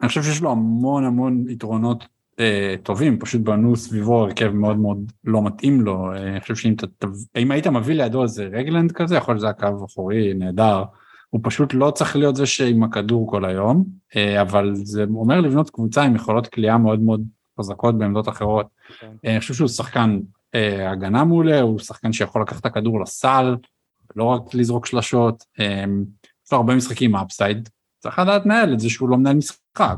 אני חושב שיש לו המון המון יתרונות אה, טובים, פשוט בנו סביבו הרכב מאוד מאוד לא מתאים לו. אה, אני חושב שאם אתה, תב- אם היית מביא לידו איזה רגלנד כזה, יכול להיות שזה היה קו אחורי נהדר. הוא פשוט לא צריך להיות זה שעם הכדור כל היום, אה, אבל זה אומר לבנות קבוצה עם יכולות כליאה מאוד מאוד חזקות בעמדות אחרות. כן. אה, אני חושב שהוא שחקן הגנה מעולה, הוא שחקן שיכול לקחת את הכדור לסל, לא רק לזרוק שלשות. אה, יש לו הרבה משחקים אפסייד, צריך לדעת לנהל את זה שהוא לא מנהל משחק.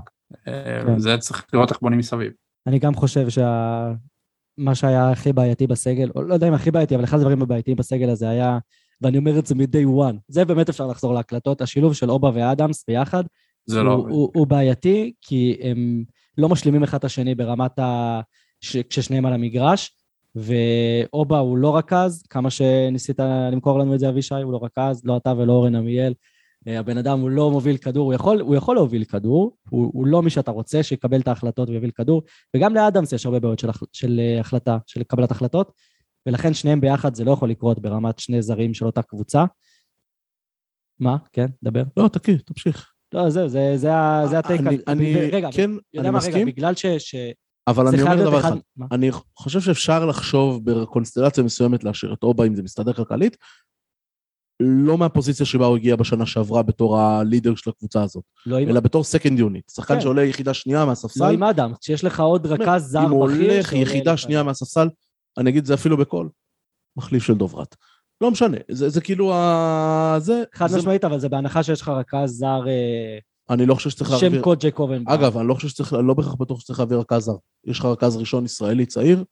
אה, כן. זה צריך לראות איך בונים מסביב. אני גם חושב שמה שהיה הכי בעייתי בסגל, או לא יודע אם הכי בעייתי, אבל אחד הדברים הבעייתיים בסגל הזה היה, ואני אומר את זה מ-day one, זה באמת אפשר לחזור להקלטות, השילוב של אובה ואדמס ביחד, זה הוא, לא... הוא, הוא בעייתי, כי הם לא משלימים אחד את השני ברמת ה... ש... כששניהם על המגרש, ואובה הוא לא רכז, כמה שניסית למכור לנו את זה, אבישי, הוא לא רכז, לא אתה ולא אורן עמיאל. אה, הבן אדם הוא לא מוביל כדור, הוא יכול, הוא יכול להוביל כדור, הוא, הוא לא מי שאתה רוצה, שיקבל את ההחלטות ויוביל כדור, וגם לאדמס יש הרבה בעיות של, של אה, החלטה, של קבלת החלטות, ולכן שניהם ביחד זה לא יכול לקרות ברמת שני זרים של אותה קבוצה. מה? כן, דבר. לא, תקריא, תמשיך. לא, זהו, זה, זה, ה- זה הטייק. אני, על- אני, רגע, כן, אני מה, רגע, מסכים, בגלל ש... אבל זה אני אומר דבר אחד... אחד, מה? אני חושב שאפשר לחשוב בקונסטלציה מסוימת להשאיר את אובה אם זה מסתדר כלכלית, לא מהפוזיציה שבה הוא הגיע בשנה שעברה בתור הלידר של הקבוצה הזאת, לא עם- אלא בתור סקנד יוניט. שחקן כן. שעולה יחידה שנייה לא מהספסל. עם אדם, כשיש לך עוד רכז זר אם הוא בכיר... הולך יחידה לך- שנייה מהספסל, אני אגיד זה אפילו בקול, מחליף של דוברת. לא משנה, זה, זה כאילו ה... זה... חד זה, משמעית, אבל זה בהנחה שיש לך רכז זר אה, אני לא חושב שצריך להעביר... שם קוד ג'ייקובן. אגב, אני לא חושב שצריך, אני לא בהכרח בטוח שצריך להעביר רכז זר. יש לך רכז ראשון ישראלי צעיר.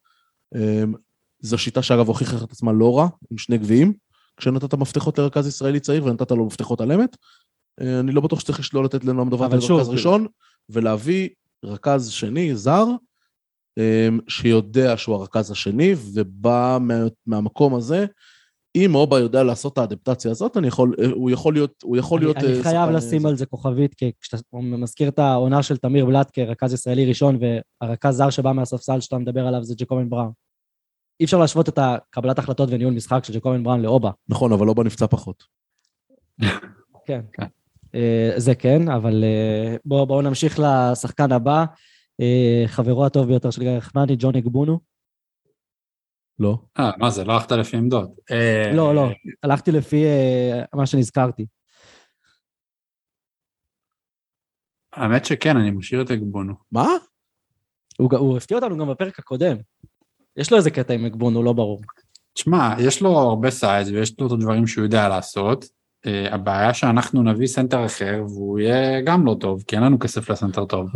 אמ, זו שיטה שאגב הוכיחה את עצמה לא רע, עם שני גביעים, כשנתת מפתחות לרכז ישראלי צעיר ונתת לו מפתחות על אמת. אה, אני לא בטוח שצריך לשלול לתת לנועם דוברת אבל שוב, רכז ראשון, ולהביא רכז שני, זר, אמ, שיודע שהוא הרכז השני, ובא מה, מהמקום הזה. אם אובה יודע לעשות את האדפטציה הזאת, אני יכול, אה, הוא יכול להיות, הוא יכול להיות... אני, אני אה, חייב לשים אה, על זה כוכבית, כי כשאתה מזכיר את העונה של תמיר בלאט כרכז ישראלי ראשון, והרכז זר שבא מהספסל שאתה מדבר עליו זה ג'קובן בראון. אי אפשר להשוות את הקבלת החלטות וניהול משחק של ג'קובן בראון לאובה. נכון, אבל אובה נפצע פחות. כן. אה, זה כן, אבל בואו בוא נמשיך לשחקן הבא. חברו הטוב ביותר של גיא רחמני, ג'ון אגבונו. לא. אה, מה זה, לא הלכת לפי עמדות. אה, לא, לא, הלכתי לפי אה, מה שנזכרתי. האמת שכן, אני משאיר את אגבונו. מה? הוא, הפתיע אותנו גם בפרק הקודם. יש לו איזה קטע עם אגבונו, לא ברור. תשמע, יש לו הרבה size ויש לו את הדברים שהוא יודע לעשות. Uh, הבעיה שאנחנו נביא סנטר אחר והוא יהיה גם לא טוב, כי אין לנו כסף לסנטר טוב.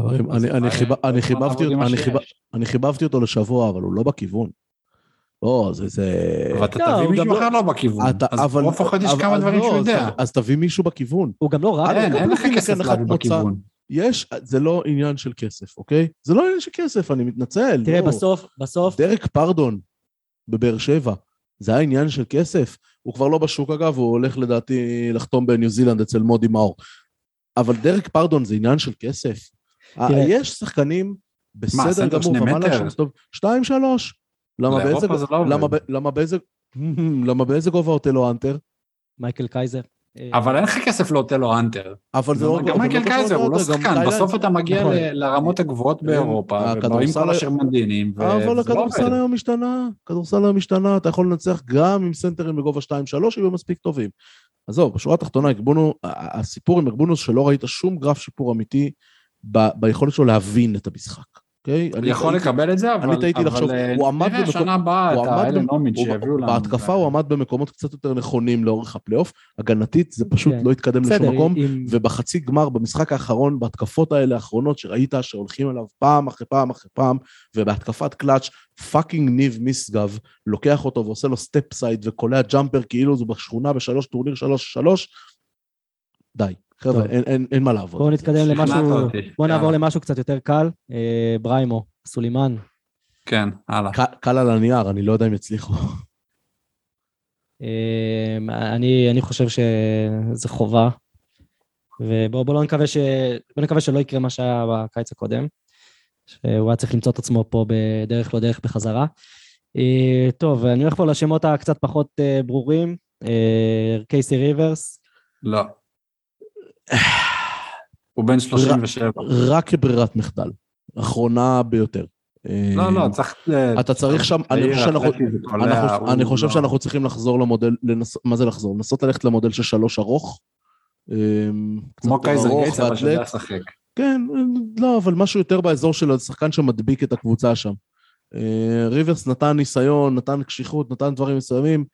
אני חיבבתי אותו לשבוע, אבל הוא לא בכיוון. לא, זה... זה... אבל אתה לא, תביא מישהו לא- אחר לא בכיוון. אתה- אז לפחות יש כמה אז דברים לא, שהוא אז יודע. אז תביא מישהו בכיוון. הוא גם לא רע. אין, אין לך כסף להביא. בכיוון. יש, זה לא עניין של כסף, אוקיי? זה לא עניין של כסף, אני מתנצל. תראה, לא. בסוף, בסוף, דרק פרדון בבאר שבע, זה היה עניין של כסף. הוא כבר לא בשוק אגב, הוא הולך לדעתי לחתום בניו זילנד אצל מודי מאור. אבל דרק פרדון זה עניין של כסף. תראה. יש שחקנים בסדר סנטר גמור, שני ומעלה מטר? שם טוב, שתיים שלוש. למה באיזה, לא. למה, ב- למה באיזה, גובה אותלו האנטר? מייקל קייזר. אה, אבל אין לך כסף לאותלו האנטר. אבל זה לא... גם מייקל קייזר הוא לא שחקן, בסוף אתה מגיע נכון. ל- לרמות הגבוהות באירופה, הכדורסל- ובאים כל השרמדינים, אבל וזה לא הכדורסל. היום השתנה, הכדורסל היום השתנה, אתה יכול לנצח גם עם סנטרים בגובה 2-3, יהיו מספיק טובים. עזוב, בשורה התחתונה, אגבונו, הסיפור עם אגבונו שלא ראית שום גרף שיפור אמיתי ב- ביכולת שלו להבין את המשחק, אוקיי? אני יכול הייתי- לקבל את זה, אבל אני טעיתי לחשוב, הוא עמד נראה במקום- שנה הבאה את האלן הוא- שיביאו לנו. בהתקפה הוא עמד במקומות קצת יותר נכונים לאורך הפלייאוף, הגנתית זה פשוט כן. לא התקדם בסדר, לשום מקום, עם- ובחצי גמר, במשחק האחרון, בהתקפות האלה האחרונות שראית שהולכים עליו פעם אחרי פעם אחרי פעם, ובהתקפת clutch, fucking ניב משגב, לוקח אותו ועושה לו step side וקולע jumper כאילו זה בשכונה בשלוש, טורניר שלוש שלוש, די. חבר'ה. אין, אין, אין מה לעבוד. בואו נתקדם למשהו. בואו נעבור יאללה. למשהו קצת יותר קל. אה, בריימו, סולימן. כן, הלאה. ק- קל על הנייר, אני לא יודע אם יצליחו. אה, אני, אני חושב שזה חובה. ובואו בוא לא נקווה, ש... בוא נקווה שלא יקרה מה שהיה בקיץ הקודם, שהוא היה צריך למצוא את עצמו פה בדרך לא דרך בחזרה. אה, טוב, אני הולך פה לשמות הקצת פחות אה, ברורים. אה, קייסי ריברס, לא. הוא בן 37. רק כברירת מחדל. אחרונה ביותר. לא, לא, צריך... ל- אתה צריך שם, אני חושב שאנחנו... אני חושב צריכים לחזור למודל, מה זה לחזור? לנסות ללכת למודל של שלוש ארוך. קצת כמו קייזר גייטס, אבל. שיודע לשחק. כן, לא, אבל משהו יותר באזור של השחקן שמדביק את הקבוצה שם. אה, ריברס נתן ניסיון, נתן קשיחות, נתן דברים מסוימים,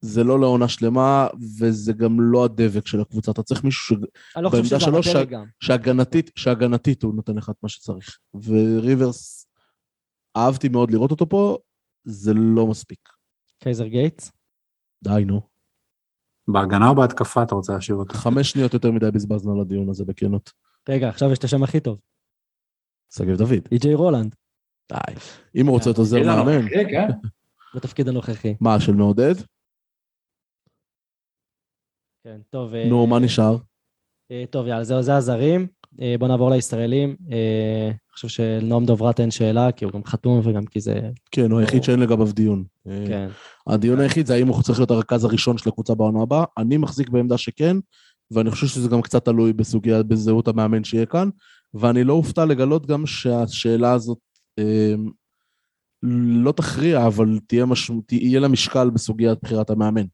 זה לא לעונה שלמה, וזה גם לא הדבק של הקבוצה. אתה צריך מישהו ש... אני לא חושב בעמדה שזה שלוש הדרג ש- גם. שהגנתית, שהגנתית הוא נותן לך את מה שצריך. וריברס, אהבתי מאוד לראות אותו פה, זה לא מספיק. קייזר גייטס. די, נו. בהגנה או בהתקפה אתה רוצה להשאיר אותו? חמש שניות יותר מדי בזבזנו על הדיון הזה, בכנות. רגע, עכשיו יש את השם הכי טוב, שגיב דוד. אי.ג'יי רולנד, די. אם הוא רוצה את עוזר מאמן? בתפקיד הנוכחי. מה, של מעודד? כן, טוב. אה, נו, מה נשאר? אה, טוב, יאללה, זהו, זה הזרים. אה, בואו נעבור לישראלים. אה, אני חושב שלנועם דוברת אין שאלה, כי הוא גם חתום וגם כי זה... כן, הוא היחיד שאין לגביו דיון. אה, כן. הדיון היחיד זה האם הוא צריך להיות הרכז הראשון של הקבוצה בעונה הבאה. אני מחזיק בעמדה שכן, ואני חושב שזה גם קצת תלוי בסוגיה, בזהות המאמן שיהיה כאן, ואני לא אופתע לגלות גם שהשאלה הזאת אה, לא תכריע, אבל תהיה, מש... תהיה לה משקל בסוגיית בחירת המאמן.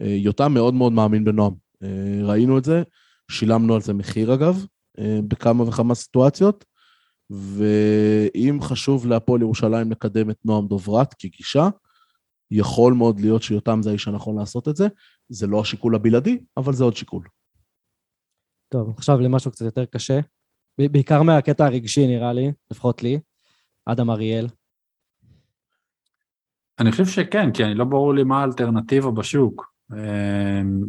אה, יותם מאוד מאוד מאמין בנועם. אה, ראינו את זה, שילמנו על זה מחיר אגב, אה, בכמה וכמה סיטואציות, ואם חשוב להפועל ירושלים לקדם את נועם דוברת כגישה, יכול מאוד להיות שיותם זה האיש הנכון לעשות את זה. זה לא השיקול הבלעדי, אבל זה עוד שיקול. טוב, עכשיו למשהו קצת יותר קשה. בעיקר מהקטע הרגשי, נראה לי, לפחות לי. אדם אריאל. אני חושב שכן, כי אני לא ברור לי מה האלטרנטיבה בשוק.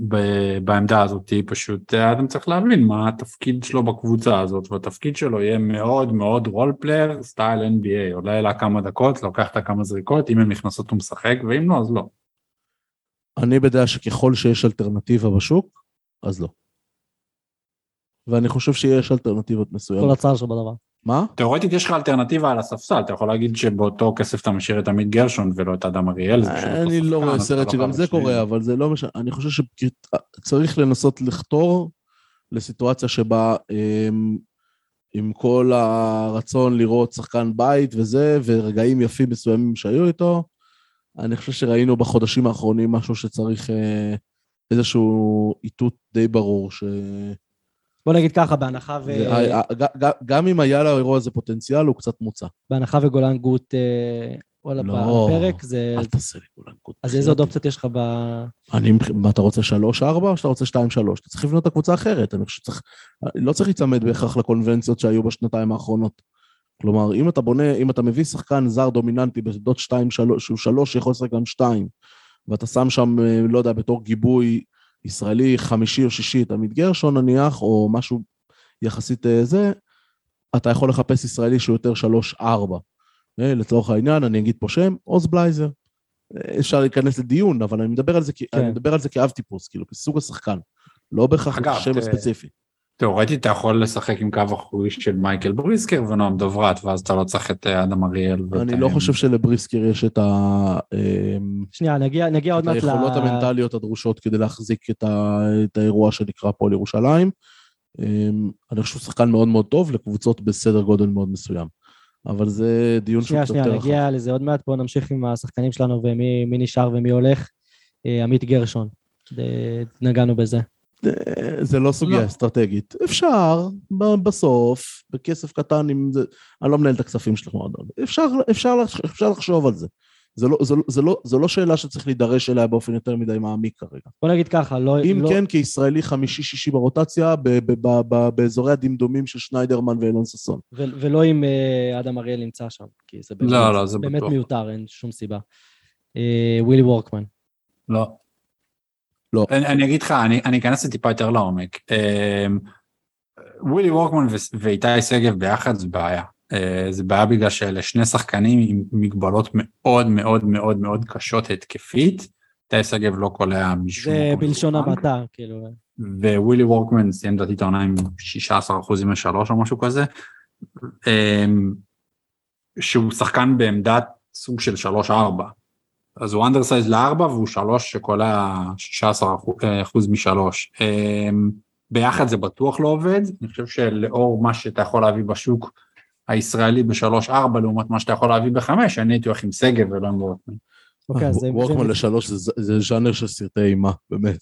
ב- בעמדה הזאת פשוט אדם צריך להבין מה התפקיד שלו בקבוצה הזאת והתפקיד שלו יהיה מאוד מאוד role player style NBA עולה לה כמה דקות לוקח את הכמה זריקות אם הן נכנסות הוא משחק ואם לא אז לא. אני בדעה שככל שיש אלטרנטיבה בשוק, אז לא. ואני חושב שיש אלטרנטיבות כל מסוימות. הצער שבדבר. מה? תאורטית יש לך אלטרנטיבה על הספסל אתה יכול להגיד שבאותו כסף אתה משאיר את עמית גרשון ולא את אדם אריאל. אני לא רואה סרט לא שגם זה. קורה, אבל זה לא משנה. אני חושב שצריך לנסות לחתור לסיטואציה שבה אמ, עם כל הרצון לראות שחקן בית וזה, ורגעים יפים מסוימים שהיו איתו, אני חושב שראינו בחודשים האחרונים משהו שצריך אה, איזשהו איתות די ברור, ש... בוא נגיד ככה, בהנחה, ו... זה- ה- ה- ג- ג- גם אם היה לאירוע הזה פוטנציאל, הוא קצת מוצע. בהנחה וגולן גוט אה, עולה לא. בפרק, זה... אל תעשה לי כולם קוד. אז איזה עוד אופציות יש לך ב... אני, מה, אתה רוצה שלוש, ארבע, או שאתה רוצה שתיים, שלוש? אתה צריך לבנות את הקבוצה אחרת. אני חושב שצריך, לא צריך להיצמד בהכרח לקונבנציות שהיו בשנתיים האחרונות. כלומר, אם אתה בונה, אם אתה מביא שחקן זר דומיננטי שתיים, שלוש, שהוא שלוש שיכול לשחק גם שתיים, ואתה שם שם, אה, לא יודע, בתור גיבוי ישראלי חמישי או שישי, את עמית גרשון נניח, או משהו יחסית אה, זה, אתה יכול לחפש ישראלי שהוא יותר שלוש, ארבע. אה, לצורך העניין, אני אגיד פה שם, עוז בלייזר. אה, אפשר להיכנס לדיון, אבל אני מדבר על זה, כן. אני מדבר על זה כאב טיפוס, כאילו, כסוג השחקן. לא בהכרח ת- הספציפי. תאורטית אתה יכול לשחק עם קו אחורי של מייקל בריסקר ונועם דוברת ואז אתה לא צריך את אה, אדם אריאל. אני לא אה, חושב שלבריסקר יש את ה... אמ, שנייה, נגיע, נגיע עוד את מעט היכולות המנטליות הדרושות כדי להחזיק את, ה, את האירוע שנקרא פועל ירושלים. אמ, אני חושב שהוא שחקן מאוד מאוד טוב לקבוצות בסדר גודל מאוד מסוים. אבל זה דיון שהוא שנייה, קצת שנייה, יותר רחב. נגיע לזה עוד מעט, בואו נמשיך עם השחקנים שלנו ומי מי נשאר ומי הולך. אה, עמית גרשון, אה, נגענו בזה. אה, זה לא סוגיה לא. אסטרטגית. אפשר, ב- בסוף, בכסף קטן, אם זה... אני לא מנהל את הכספים של מועדון. אפשר, אפשר, אפשר לחשוב על זה. זה לא, זה, לא- זה, לא, זו לא שאלה שצריך להידרש אליה באופן יותר מדי מעמיק כרגע. בוא נגיד ככה, לא... אם לא, כן, כישראלי חמישי-שישי ברוטציה, ב- ב- ב- ב- באזורי הדמדומים של שניידרמן ואילון ששון. ו- ולא אם אה, אדם אריאל נמצא שם, כי זה באמת, לא, לא, זה באמת בטוח. מיותר, אין שום סיבה. אה, ווילי וורקמן. לא. לא. אני, אני אגיד לך, אני, אני אכנס לטיפה יותר לעומק. אמ, ווילי וורקמן ו- ואיתי שגב ביחד זה בעיה. אה, זה בעיה בגלל שאלה שני שחקנים עם מגבלות מאוד מאוד מאוד מאוד קשות התקפית. איתי שגב לא קולע משום זה מקום בלשון שהוא בנק. המעטה, כאילו. ווילי וורקמן סיים לדעתי את העונה עם 16% משלוש או משהו כזה. אמ, שהוא שחקן בעמדת סוג של 3-4. אז הוא undersize ל-4 והוא 3 שקולע 16 אחוז משלוש. אמ, ביחד זה בטוח לא עובד, אני חושב שלאור מה שאתה יכול להביא בשוק הישראלי ב-3-4 לעומת מה שאתה יכול להביא ב-5, אני הייתי הולך עם שגב ולא עם וורקמן. אוקיי, אז זה... וורקמן זה- לשלוש זה- ז'אנר של סרטי אימה, באמת.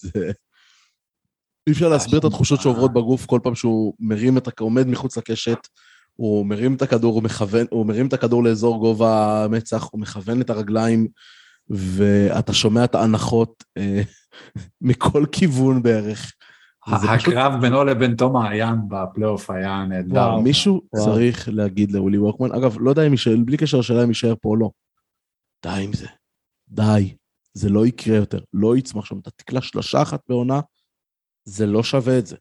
אי אפשר להסביר את התחושות שעוברות בגוף כל פעם שהוא מרים את, עומד מחוץ לקשת, הוא מרים את הכדור, הוא מכוון, הוא מרים את הכדור לאזור גובה המצח, הוא מכוון את הרגליים, ואתה שומע את האנחות אה, מכל כיוון בערך. פשוט- הקרב בינו לבין תום מעיין בפלייאוף היה נהדר. מישהו וואו. צריך להגיד לווילי וורקמן, אגב, לא יודע אם יישאר, בלי קשר לשאלה אם יישאר פה או לא. די עם זה. די. זה לא יקרה יותר. לא יצמח שם. אתה תקלע שלושה אחת בעונה, זה לא שווה את זה.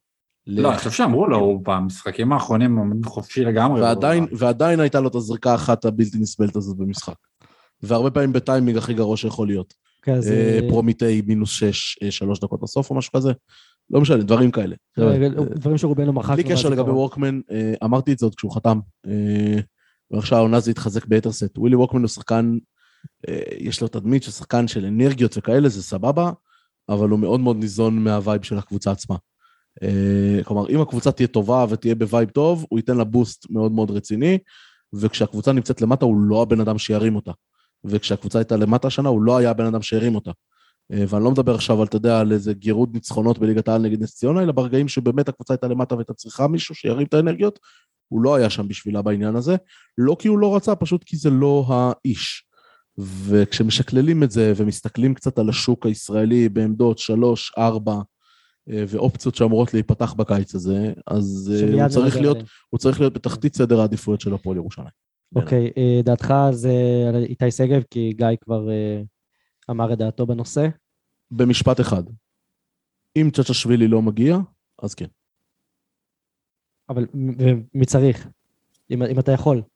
לא, אני חושב שאמרו לו, הוא במשחקים האחרונים עומד חופשי לגמרי. ועדיין, ועדיין הייתה לו את הזריקה האחת הבלתי נסבלת הזאת במשחק. והרבה פעמים בטיימינג הכי גרוע שיכול להיות. אוקיי, אז... אה, אה, פרומיטי מינוס שש, אה, שלוש דקות בסוף או משהו כזה. לא משנה, דברים כאלה. אה, דברים שרובנו מחקנו. בלי קשר לגבי. וורקמן, אה, אמרתי את זה עוד כשהוא חתם, אה, ועכשיו העונה זה התחזק ביתר סט. ווילי וורקמן הוא שחקן, אה, יש לו תדמית של שחקן של אנרגיות וכאלה, זה סבבה, אבל הוא מאוד מאוד ניזון מה vibe של הקבוצה עצמה. אה, כלומר, אם הקבוצה תהיה טובה ותהיה ב vibe טוב, הוא ייתן לה boost מאוד מאוד רציני, וכשהקבוצה נמצאת למטה, הוא לא הבן אדם שירים אותה. וכשהקבוצה הייתה למטה השנה, הוא לא היה הבן אדם שהרים אותה. אה, ואני לא מדבר עכשיו על, אתה יודע, על איזה גירוד ניצחונות בליגת העל נגד נס ציונה, אלא ברגעים שבאמת הקבוצה הייתה למטה והייתה צריכה מישהו שירים את האנרגיות, הוא לא היה שם בשבילה בעניין הזה. לא כי הוא לא רצה, פשוט כי זה לא האיש. וכשמשקללים את זה ומסתכלים קצת על השוק הישראלי בעמדות שלוש, ארבע, אה, ואופציות שאמורות להיפתח בקיץ הזה, אז אה, הוא צריך, להיות. הוא צריך להיות בתחתית סדר העדיפויות של הפועל ירושלים. אוקיי, אה, דעתך זה על איתי שגב, כי גיא כבר אה, אמר את דעתו בנושא. במשפט אחד, אם צ'צ'שווילי לא מגיע, אז כן. אבל מי צריך? אם, אם אתה יכול. אתה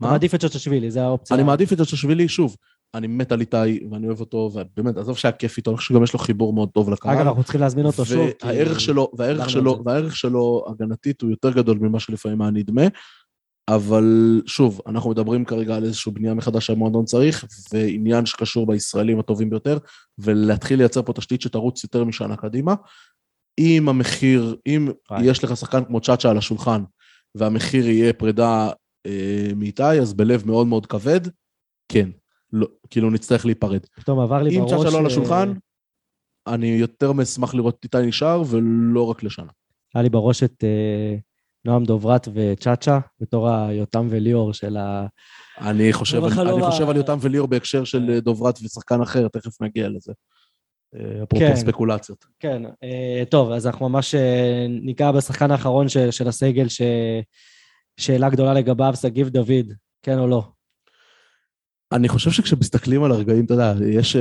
מה? מעדיף את צ'צ'שווילי, זה האופציה. אני מעדיף את צ'צ'שווילי, שוב, אני מת על איתי, ואני אוהב אותו, ובאמת, עזוב שהיה כיף איתו, אני חושב שגם יש לו חיבור מאוד טוב לקהל. אגב, אנחנו צריכים להזמין אותו שוב. כי- והערך שלו, דיברנו והערך שלו. והערך שלו הגנתית הוא יותר גדול ממה שלפעמים היה נדמה, אבל שוב, אנחנו מדברים כרגע על איזושהי בנייה מחדש שהמועדון צריך, ועניין שקשור בישראלים הטובים ביותר, ולהתחיל לייצר פה תשתית שתרוץ יותר משנה קדימה. אם המחיר, אם וואי. יש לך שחקן כמו צ'אצ'ה על השולחן, והמחיר יהיה פרידה אה, מאיתי, אז בלב מאוד מאוד כבד, כן. לא, כאילו נצטרך להיפרד. פתאום עבר לי אם בראש... צ'אצ'ה לא על אה, השולחן, אני יותר מאשמח לראות איתי נשאר, ולא רק לשנה. היה לי בראש את אה, נועם דוברת וצ'אצ'ה, בתור היותם וליאור של ה... אני חושב, אני, אני חושב על יותם וליאור בהקשר של אה, דוברת ושחקן אחר, תכף נגיע לזה. אה, אפרופו כן. ספקולציות. כן, אה, טוב, אז אנחנו ממש אה, ניגע בשחקן האחרון של, של הסגל, ש... שאלה גדולה לגביו, שגיב דוד, כן או לא? אני חושב שכשמסתכלים על הרגעים, אתה יודע, יש...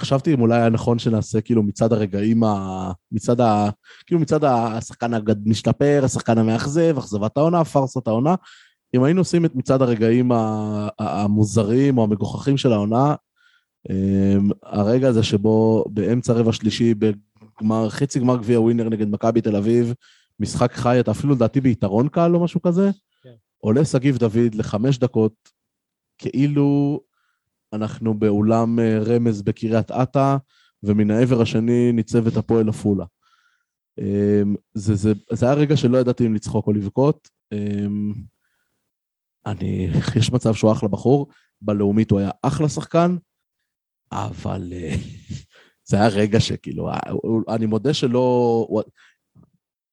חשבתי אם אולי היה נכון שנעשה כאילו מצד הרגעים, ה... מצד ה... כאילו מצד השחקן המשתפר, השחקן המאכזב, אכזבת העונה, פארסת העונה. אם היינו עושים את מצד הרגעים המוזרים או המגוחכים של העונה, אמ, הרגע הזה שבו באמצע רבע שלישי, בגמר, חצי גמר גביע ווינר נגד מכבי תל אביב, משחק חי, אתה אפילו לדעתי ביתרון קל או משהו כזה, כן. עולה שגיב דוד לחמש דקות, כאילו אנחנו באולם אה, רמז בקריית אתא, ומן העבר השני ניצבת הפועל עפולה. אמ, זה, זה, זה היה רגע שלא ידעתי אם לצחוק או לבכות. אמ, אני, יש מצב שהוא אחלה בחור, בלאומית הוא היה אחלה שחקן, אבל אה, זה היה רגע שכאילו, אה, אני מודה שלא...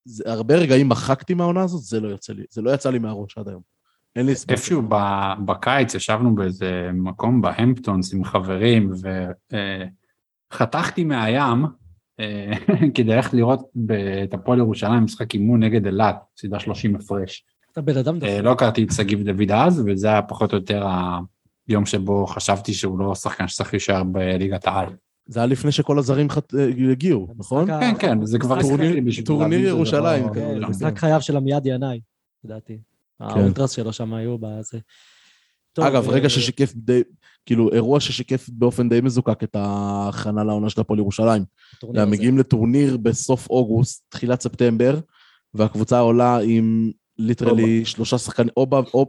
זה, הרבה רגעים מחקתי מהעונה הזאת, זה לא יוצא לי, זה לא יצא לי מהראש עד היום. אין לי הסבר. איפשהו בקיץ ישבנו באיזה מקום בהמפטונס עם חברים וחתכתי מהים אה, כדי ללכת לראות את הפועל ירושלים משחק אימון נגד אילת, סדרה 30 הפרש. אתה בן אדם. אה, לא הכרתי את שגיב דוד אז, וזה היה פחות או יותר היום שבו חשבתי שהוא לא שחקן שצריך להישאר בליגת העל. זה היה לפני שכל הזרים. אה, הגיעו, נכון? כן, כן, זה כבר טורניר- ירושלים, לא- כן, משחק חייו של עמיעד ינאי, לדעתי. האולטרס שלו שם היו בזה. טוב, אגב, אה, רגע ששיקף די, כאילו, אירוע ששיקף באופן די מזוקק את ההכנה לעונה של הפועל ירושלים. הם. מגיעים לטורניר בסוף אוגוסט, תחילת ספטמבר, והקבוצה עולה עם literally שלושה שחקני,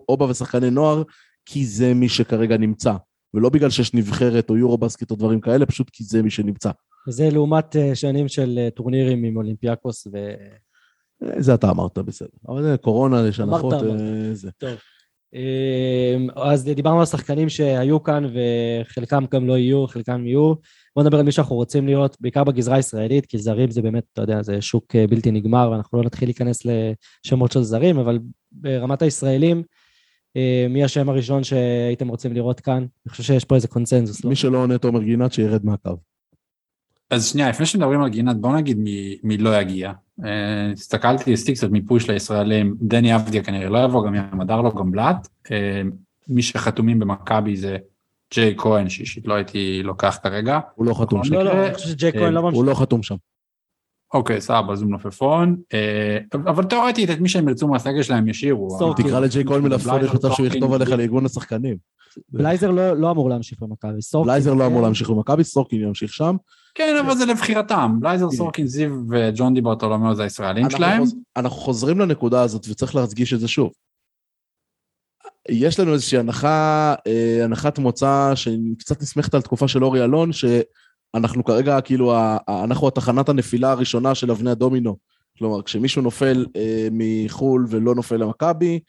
אובה, ושחקני נוער, כי זה מי שכרגע נמצא. ולא בגלל שיש נבחרת או יורו בסקט או דברים כאלה, פשוט כי זה מי שנמצא. וזה לעומת אה, שנים של אה, טורנירים עם אולימפיאקוס ו... זה אתה אמרת, בסדר. אבל זה קורונה, יש הנחות, אה. זה. אמ, אז דיברנו על שחקנים שהיו כאן וחלקם גם לא יהיו, חלקם יהיו. בואו נדבר על מי שאנחנו רוצים לראות, בעיקר בגזרה הישראלית, כי זרים זה באמת, אתה יודע, זה שוק אה, בלתי נגמר, ואנחנו לא נתחיל להיכנס לשמות של זרים, אבל ברמת הישראלים, אה, מי השם הראשון שהייתם רוצים לראות כאן? אני חושב שיש פה איזה קונצנזוס, לא? מי שלא עונה תומר גינת, שירד מהקו. אז שנייה, לפני שמדברים על גינת, בוא נגיד מי, מי לא יגיע. אה, הסתכלתי, עשיתי קצת מיפוי של הישראלים, דני אבדיה כנראה לא יבוא, גם ים הדר לא, גם בלאט. אה, מי שחתומים במכבי זה ג'יי כהן, שאישית לא הייתי לוקח כרגע. הוא לא חתום שם. לא, לא, אני חושב שג'יי כהן לא ממשיך. הוא לא חתום שם. אוקיי, סבבה, מלפפון. אה, אבל תאורטית, את מי שהם ירצו מהסגל שלהם ישירו. תקרא לג'יי כהן מלפפון, יש מצב שהוא יכתוב עליך לארגון השחקנים. בלייזר לא לא אמור להמשיך במכבי. סורקין, בלייזר לא כן. אמור להמשיך במכבי, סורקין ימשיך שם. כן, אבל זה לבחירתם. בלייזר, כן. סורקין, זיו וג'ון דיברטולומיאו זה הישראלים שלהם. אנחנו חוזרים לנקודה הזאת וצריך להדגיש את זה שוב. יש לנו איזושהי הנחה, אה, הנחת מוצא שקצת נסמכת על תקופה של אורי אלון, שאנחנו כרגע כאילו, אנחנו התחנת הנפילה הראשונה של אבני הדומינו. כלומר, כשמישהו נופל אה, מחו"ל ולא נופל למכבי,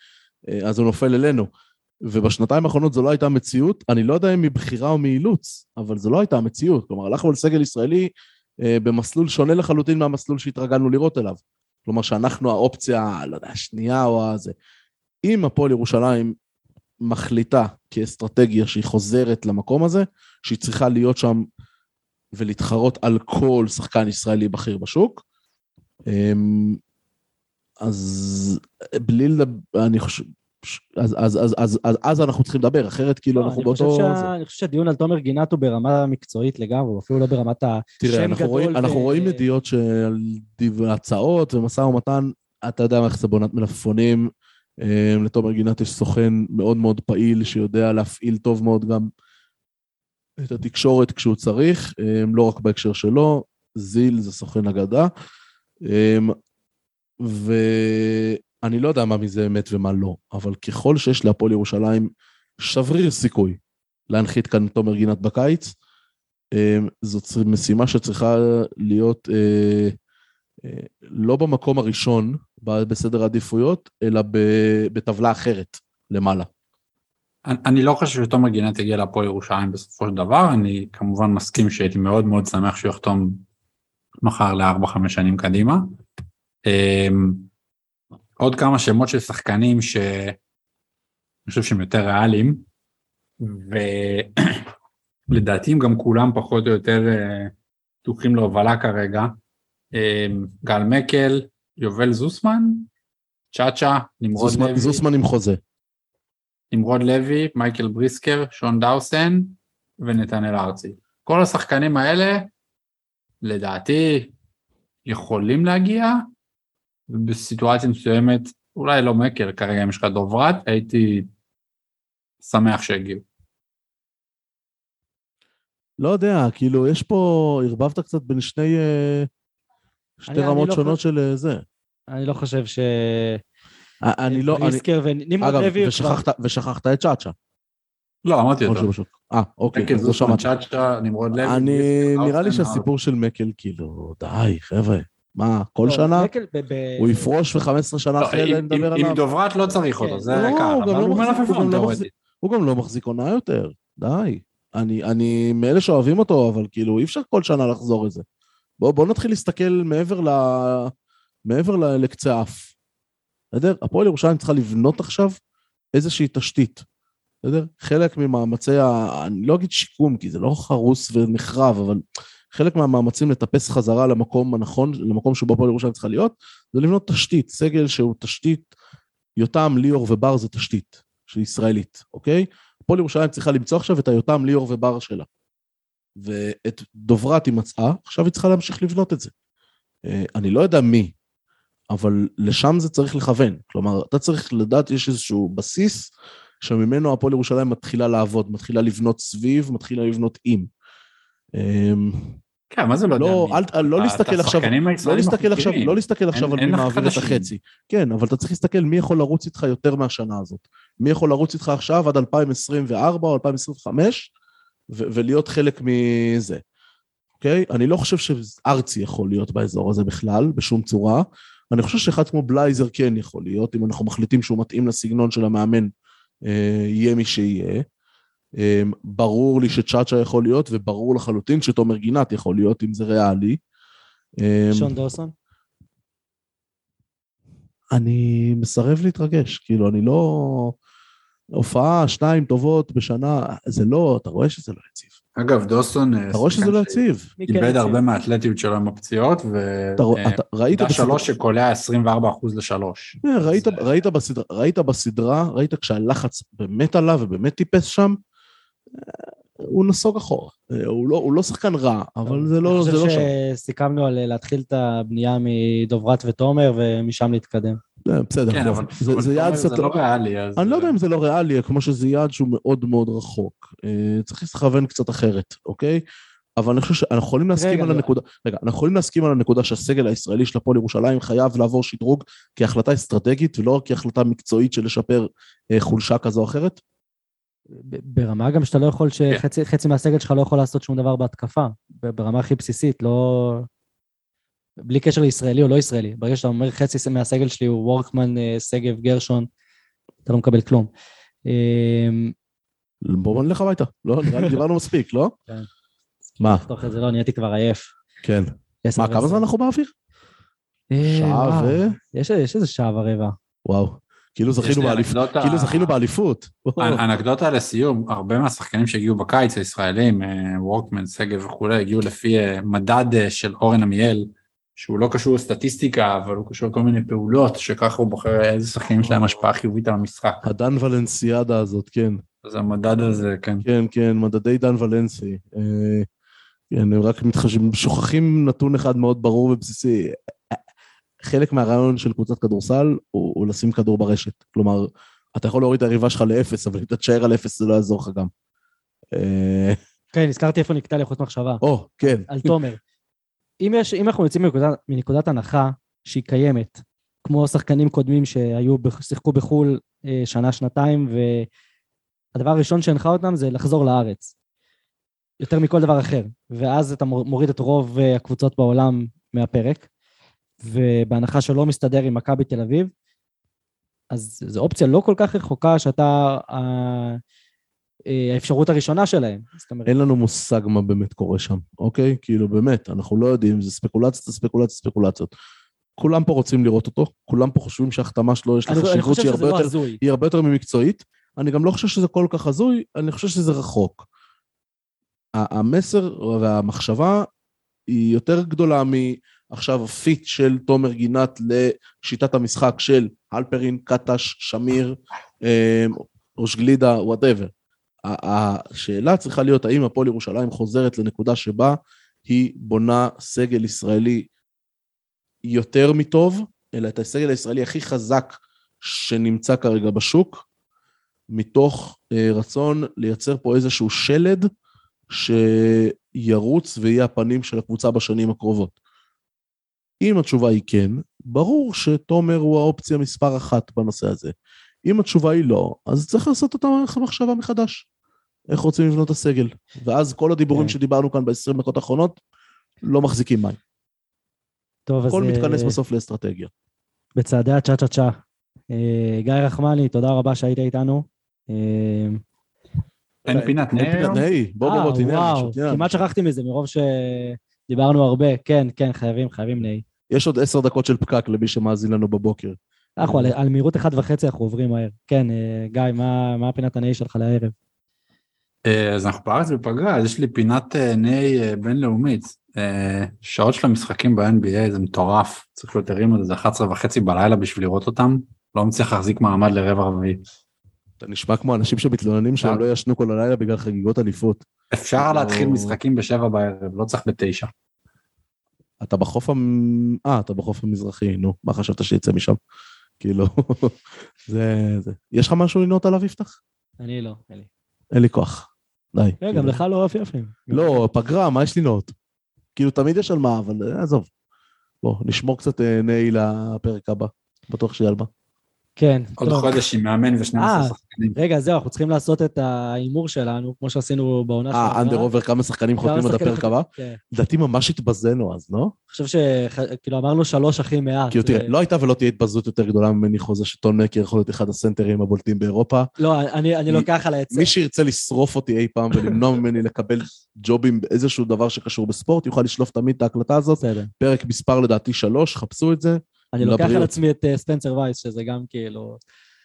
אה, אז הוא נופל אלינו. ובשנתיים האחרונות זו לא הייתה המציאות, אני לא יודע אם מבחירה או מאילוץ, אבל זו לא הייתה המציאות. כלומר, הלכנו על סגל ישראלי אה, במסלול שונה לחלוטין מהמסלול שהתרגלנו לראות אליו. כלומר, שאנחנו האופציה, לא יודע, השנייה או הזה. אם הפועל ירושלים מחליטה כאסטרטגיה שהיא חוזרת למקום הזה, שהיא צריכה להיות שם ולהתחרות על כל שחקן ישראלי בכיר בשוק, אמ, אז בלי לדבר, אני חושב, אז, אז, אז, אז, אז, אז אנחנו צריכים לדבר, אחרת כאילו לא, אנחנו אני באותו... שה- זה. אני חושב שהדיון על תומר גינת הוא ברמה מקצועית לגמרי, הוא אפילו לא ברמת השם תראה, אנחנו גדול רואים, אנחנו ו- רואים ידיעות של הצעות ומשא ומתן, אתה יודע איך זה בונת מלפפונים. אה, לתומר גינת יש סוכן מאוד מאוד פעיל שיודע להפעיל טוב מאוד גם את התקשורת כשהוא צריך, אה, לא רק בהקשר שלו, זיל זה סוכן אגדה. אה, ואני לא יודע מה מזה אמת ומה לא, אבל ככל שיש להפועל ירושלים שבריר סיכוי להנחית כאן תומר גינת בקיץ, אה, זאת משימה שצריכה להיות אה, אה, לא במקום הראשון בסדר העדיפויות, אלא בטבלה אחרת למעלה. אני- אני לא חושב שתומר גינת יגיע להפועל ירושלים בסופו של דבר, אני כמובן מסכים שהייתי מאוד מאוד שמח שהוא יחתום מחר לארבע חמש שנים קדימה. עוד כמה שמות של שחקנים שאני חושב שהם יותר ריאליים, ולדעתי הם גם כולם פחות או יותר אה, פתוחים להובלה כרגע. אמ, גל מקל, יובל זוסמן, צ'אצ'ה, נמרוד זוסמן- לוי. זוסמן עם חוזה. נמרוד לוי, מייקל בריסקר, שון דאוסן ונתנאל ארצי. כל השחקנים האלה, לדעתי, יכולים להגיע, ובסיטואציה מסוימת, אולי לא מקל, כרגע אם יש לך דוברת, הייתי שמח שיגיעו. לא יודע, כאילו, יש פה, ערבבת קצת בין שני, אה, שתי אני- אני רמות לא שונות חושב- של אה, זה. אני לא חושב ש... אה, אני לא, אני, בריסקר ונמרוד אגב, לוי... הוא ושכחת, ושכחת את צ'אצ'ה. לא, אמרתי. בשוק. אה, אוקיי, אז לא שמעת. צ'אצ'ה, נמרוד לוי. אני, נראה לי שהסיפור של מקל, כאילו, די, חבר'ה, מה, כל לא, שנה? הוא יפרוש ו-15 שנה לא, אחרי זה נדבר עליו? עם דוברת לא צריך אותו. זה לא, קל, הוא גם אבל לא הוא מלפפון גם לא תאורטית. מחזיק- הוא גם לא מחזיק עונה יותר, די. אני, אני מאלה שאוהבים אותו, אבל כאילו, אי אפשר כל שנה לחזור לזה. בוא, בוא נתחיל להסתכל מעבר ל... מעבר ל... לקצה האף. בסדר? הפועל ירושלים צריכה לבנות עכשיו איזושהי תשתית. בסדר? חלק ממאמצי ה... אני לא אגיד שיקום, כי זה לא חרוס ונחרב, אבל חלק מהמאמצים לטפס חזרה למקום הנכון, למקום שבו הפועל ירושלים צריכה להיות, זה לבנות תשתית, סגל שהוא תשתית, יותם, ליאור ובר זה תשתית של ישראלית, אוקיי? הפועל ירושלים צריכה למצוא עכשיו את היותם, ליאור ובר שלה. ואת דוברת היא מצאה, עכשיו היא צריכה להמשיך לבנות את זה. אה, אני לא יודע מי, אבל לשם זה צריך לכוון. כלומר, אתה צריך לדעת, יש איזשהו בסיס שממנו הפועל ירושלים מתחילה לעבוד, מתחילה לבנות סביב, מתחילה לבנות עם. כן, מה זה לא יודע? לא, מי? אל, לא להסתכל עכשיו, לא להסתכל עכשיו. לא להסתכל עכשיו על מי מעביר את. החצי. כן, אבל אתה צריך להסתכל מי יכול לרוץ איתך יותר מהשנה הזאת. מי יכול לרוץ איתך עכשיו עד 2024 או 2025, ו- ולהיות חלק מזה. אוקיי? אני לא חושב שארצי יכול להיות באזור הזה בכלל, בשום צורה. אני חושב שאחד כמו בלייזר כן יכול להיות, אם אנחנו מחליטים שהוא מתאים לסגנון של המאמן, אה, יהיה מי שיהיה. אה, ברור לי שצ'אצ'ה יכול להיות, וברור לחלוטין שתומר גינת יכול להיות, אם זה ריאלי. אה, שון דורסון? אני מסרב להתרגש, כאילו, אני לא... הופעה, שתיים טובות בשנה, זה לא, אתה רואה שזה לא יציב. אגב, דוסון... אה, אתה רואה שזה לא יציב. איבד? הרבה מהאתלטיות שלו עם הפציעות, ו... אתה ראית עמדה בסדרה- שלוש שקולע 24 אחוז לשלוש. ראית, ראית, בסדרה, ראית ראית כשהלחץ באמת עלה ובאמת טיפס שם, אה, הוא נסוג אחורה. אה, הוא לא, הוא לא שחקן רע, אבל זה לא, זה לא אני שם. חושב שסיכמנו על להתחיל את הבנייה מדוברת ותומר ומשם להתקדם. אה, בסדר, כן. אבל זה, אבל זה יעד אומר, זה. לא ריאלי, אז... אני לא יודע אם זה לא ריאלי, כמו שזה יעד שהוא מאוד מאוד רחוק. אה, צריך לכוון קצת אחרת, אוקיי? אבל אני חושב שאנחנו יכולים להסכים רגע, על לא. הנקודה, רגע, אנחנו יכולים להסכים על הנקודה שהסגל הישראלי של הפועל ירושלים חייב לעבור שדרוג כהחלטה אסטרטגית ולא רק כהחלטה מקצועית של לשפר אה, חולשה כזו או אחרת? ברמה גם שאתה לא יכול, שחצי חצי מהסגל שלך לא יכול לעשות שום דבר בהתקפה, ברמה הכי בסיסית, לא... בלי קשר לישראלי או לא ישראלי. ברגע שאתה אומר חצי מהסגל שלי הוא וורקמן, אה, שגב, גרשון, אתה לא מקבל כלום. אמ, בואו נלך הביתה. לא, נראה לי דיברנו מספיק, לא? כן. מה? לחתוך את זה, לא, נהייתי כבר עייף. כן. מה, כמה. זמן אנחנו באוויר? אה, שעה ו... יש יש איזה שעה ורבע. וואו. כאילו זכינו. אנקדוטה- כאילו זכינו באליפות. אנ- אנקדוטה לסיום, הרבה מהשחקנים שהגיעו בקיץ הישראלים, אה, וורקמן, שגב וכולי, הגיעו לפי אה, מדד אה, של אורן עמיאל, שהוא לא קשור לסטטיסטיקה, אבל הוא קשור לכל מיני פעולות, שככה הוא בוחר איזה שחקנים יש להם השפעה חיובית על המשחק. הדן ולנסיאדה הזאת, כן. אז המדד הזה, כן. כן, כן, מדדי דן ולנסי. כן, הם רק מתחשבים, שוכחים נתון אחד מאוד ברור ובסיסי. חלק מהרעיון של קבוצת כדורסל הוא, הוא לשים כדור ברשת. כלומר, אתה יכול להוריד את היריבה שלך לאפס, אבל אם אתה תשאר על אפס זה לא יעזור לך גם. אה, כן, נזכרתי איפה נקטע לי חוט מחשבה. או, כן. על תומר. אם, יש, אם אנחנו יוצאים מנקודת, מנקודת הנחה שהיא קיימת, כמו שחקנים קודמים שהיו, שיחקו בחו"ל אה, שנה, שנתיים, והדבר הראשון שהנחה אותם זה לחזור לארץ. יותר מכל דבר אחר. ואז אתה מור- מוריד את רוב אה, הקבוצות בעולם מהפרק, ובהנחה שלא מסתדר עם מכבי תל אביב, אז זו אופציה לא כל כך רחוקה שאתה אה, האפשרות הראשונה שלהם. אומרת, אין לנו מושג מה באמת קורה שם, אוקיי? כאילו, באמת, אנחנו לא יודעים, זה ספקולציות, ספקולציות, ספקולציות. כולם פה רוצים לראות אותו, כולם פה חושבים שההחתמה שלו יש לה חשיבות שהיא הרבה לא יותר הרבה יותר ממקצועית. אני גם לא חושב שזה כל כך הזוי, אני חושב שזה רחוק. המסר והמחשבה היא יותר גדולה מעכשיו הפיט של תומר גינת לשיטת המשחק של הלפרין, קטש, שמיר, ראש גלידה, וואטאבר. השאלה צריכה להיות האם הפועל ירושלים חוזרת לנקודה שבה היא בונה סגל ישראלי יותר מטוב, אלא את הסגל הישראלי הכי חזק שנמצא כרגע בשוק, מתוך אה, רצון לייצר פה איזשהו שלד שירוץ ויהיה הפנים של הקבוצה בשנים הקרובות. אם התשובה היא כן, ברור שתומר הוא האופציה מספר אחת בנושא הזה. אם התשובה היא לא, אז צריך לעשות אותה מחשבה מחדש. איך רוצים לבנות את הסגל. ואז כל הדיבורים כן. שדיברנו כאן ב-20 דקות האחרונות לא מחזיקים מים. טוב, אז הכל אה, מתכנס בסוף לאסטרטגיה. בצעדי הצ'ה צ'ה צ'ה. אה, גיא רחמני, תודה רבה שהיית איתנו. אה, אין פינת אין פינת נר? נהי, בוא בוא בוא, אה, תנהל משהו, תנהל כמעט. שכחתי מזה מרוב שדיברנו הרבה. כן, כן, חייבים, חייבים נהי. יש עוד עשר דקות של פקק למי שמאזין לנו בבוקר. אנחנו על- על מהירות אחת וחצי אנחנו עוברים מהר. כן, אה, גיא, מה מה פינת הנהי שלך לערב? אה, אז אנחנו בארץ בפגרה, אז יש לי פינת אה, נהי בינלאומית. שעות של המשחקים ב-NBA זה מטורף, צריך להיות ערים לזה, זה 11 וחצי בלילה בשביל לראות אותם, לא מצליח להחזיק מעמד לרבע רביעי. אתה נשמע כמו אנשים שמתלוננים שהם. לא ישנו כל הלילה בגלל חגיגות אליפות. אפשר להתחיל משחקים בשבע בערב, לא צריך בתשע. אתה בחוף המ... אה, אתה בחוף המזרחי, נו, מה חשבת שיצא משם? כאילו, זה... זה. יש לך משהו לנעות עליו, יפתח? אני לא, אין לי. אין לי כוח. די. כאילו. גם לך לא עפייפים. לא, פגרה, מה יש לנעות? כאילו, תמיד יש על מה, אבל אה, עזוב. בוא, נשמור קצת אה, נהי לפרק הבא. בטוח שיהיה על מה. כן, עוד טוב. חודש עם מאמן ו-12 אה, שחקנים. רגע, זהו, אנחנו צריכים לעשות את ההימור שלנו, כמו שעשינו בעונה אה, אנדר עובר כמה שחקנים חותמים עד הפרק הבא? כן. לדעתי ממש התבזינו אז, לא? אני חושב שכאילו אמרנו שלוש הכי מעט. כאילו, תראה, לא הייתה ולא תהיה התבזות יותר גדולה ממני חוזה שטון מקר יכול להיות אחד הסנטרים הבולטים באירופה. לא, אני לוקח על העצה. מי שירצה לשרוף אותי אי פעם ולמנוע ממני לקבל ג'ובים באיזשהו דבר שקשור בספורט, יוכל לשלוף תמיד את ההקלטה הזאת. בסדר. פרק מספר לדעתי שלוש, חפשו את זה. אני לוקח על. עצמי את אה, ספנסר וייס, שזה גם כאילו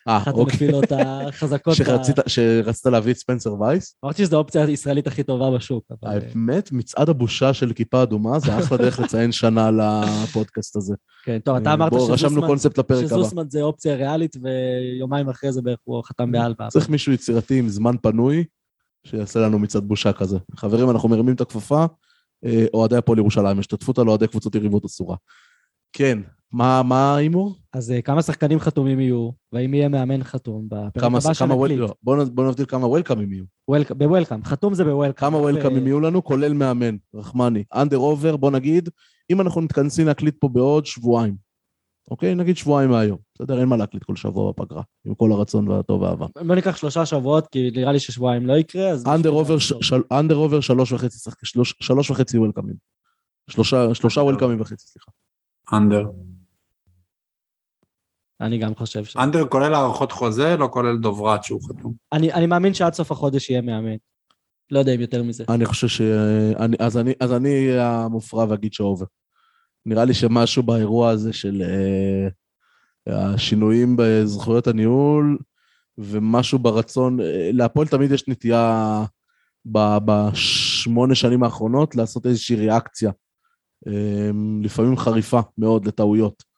אה, אחת אוקיי. הנפילות החזקות. שרצית, להביא את ספנסר וייס. אמרתי שזו האופציה הישראלית הכי טובה בשוק. אה, האמת, מצעד הבושה של כיפה אדומה, זה אחלה דרך לציין שנה לפודקאסט הזה. כן, טוב, אתה אמרת שזוסמן- זה אופציה ריאלית, ויומיים אחרי זה בערך הוא חתם באלבה. צריך מישהו יצירתי עם זמן פנוי, שיעשה לנו מצעד בושה כזה. חברים, אנחנו מרימים את הכפפה, אוהדי הפועל ירושלים, השתתפות על אוהדי קבוצות יריבות אסורה. כן, מה מה ההימור? אז אה, כמה שחקנים חתומים יהיו, והאם יהיה מאמן חתום בפרק כמה, הבא שנקליט? לא, בוא נ- בוא נבדיל כמה וולקאמים יהיו. וולק- בוולקאם, חתום זה בוולקאם. כמה וולקאמים יהיו לנו, כולל מאמן, רחמני. אנדר עובר, בוא נגיד, אם אנחנו מתכנסים להקליט פה בעוד שבועיים, אוקיי? נגיד שבועיים מהיום. בסדר, אין מה להקליט כל שבוע בפגרה, עם כל הרצון והטוב והאהבה. בוא ניקח שלושה שבועות, כי נראה לי ששבועיים לא יקרה, אז... אנדר עובר, שלוש וחצי, שחק- שלוש- שלוש וחצי וולקאמים. שלושה. וולקאמים וחצי, סליחה. אנדר. אני גם חושב ש... אנדר כולל הארכות חוזה, לא כולל דוברת שהוא חתום. אני, אני מאמין שעד סוף החודש יהיה מאמן. לא יודע אם יותר מזה. אני חושב ש... אני, אז, אני, אז אני אהיה המופרע ואגיד שאובר. נראה לי שמשהו באירוע הזה של אה, השינויים בזכויות הניהול, ומשהו ברצון, אה, להפועל תמיד יש נטייה ב- בשמונה שנים האחרונות לעשות איזושהי ריאקציה, אה, לפעמים חריפה מאוד לטעויות.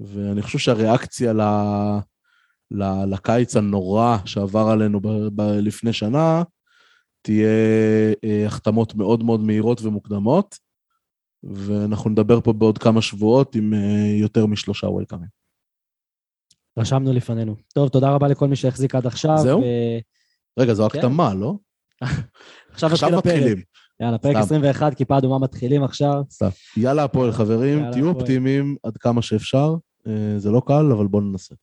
ואני חושב שהריאקציה ל... ל- לקיץ הנורא שעבר עלינו ב- ב- לפני שנה, תהיה אה, החתמות מאוד מאוד מהירות ומוקדמות, ואנחנו נדבר פה בעוד כמה שבועות עם אה, יותר משלושה וולקאמים. רשמנו לפנינו. טוב, תודה רבה לכל מי שהחזיק עד עכשיו. זהו? ו- רגע, זו כן. הקדמה, לא? עכשיו עכשיו מתחיל הפרק. מתחילים. יאללה, פרק סתם. 21, כיפה אדומה מתחילים עכשיו. סתם. יאללה הפועל, חברים, יאללה, תהיו הפועל. אופטימיים עד כמה שאפשר. אה, זה לא קל, אבל בואו ננסה.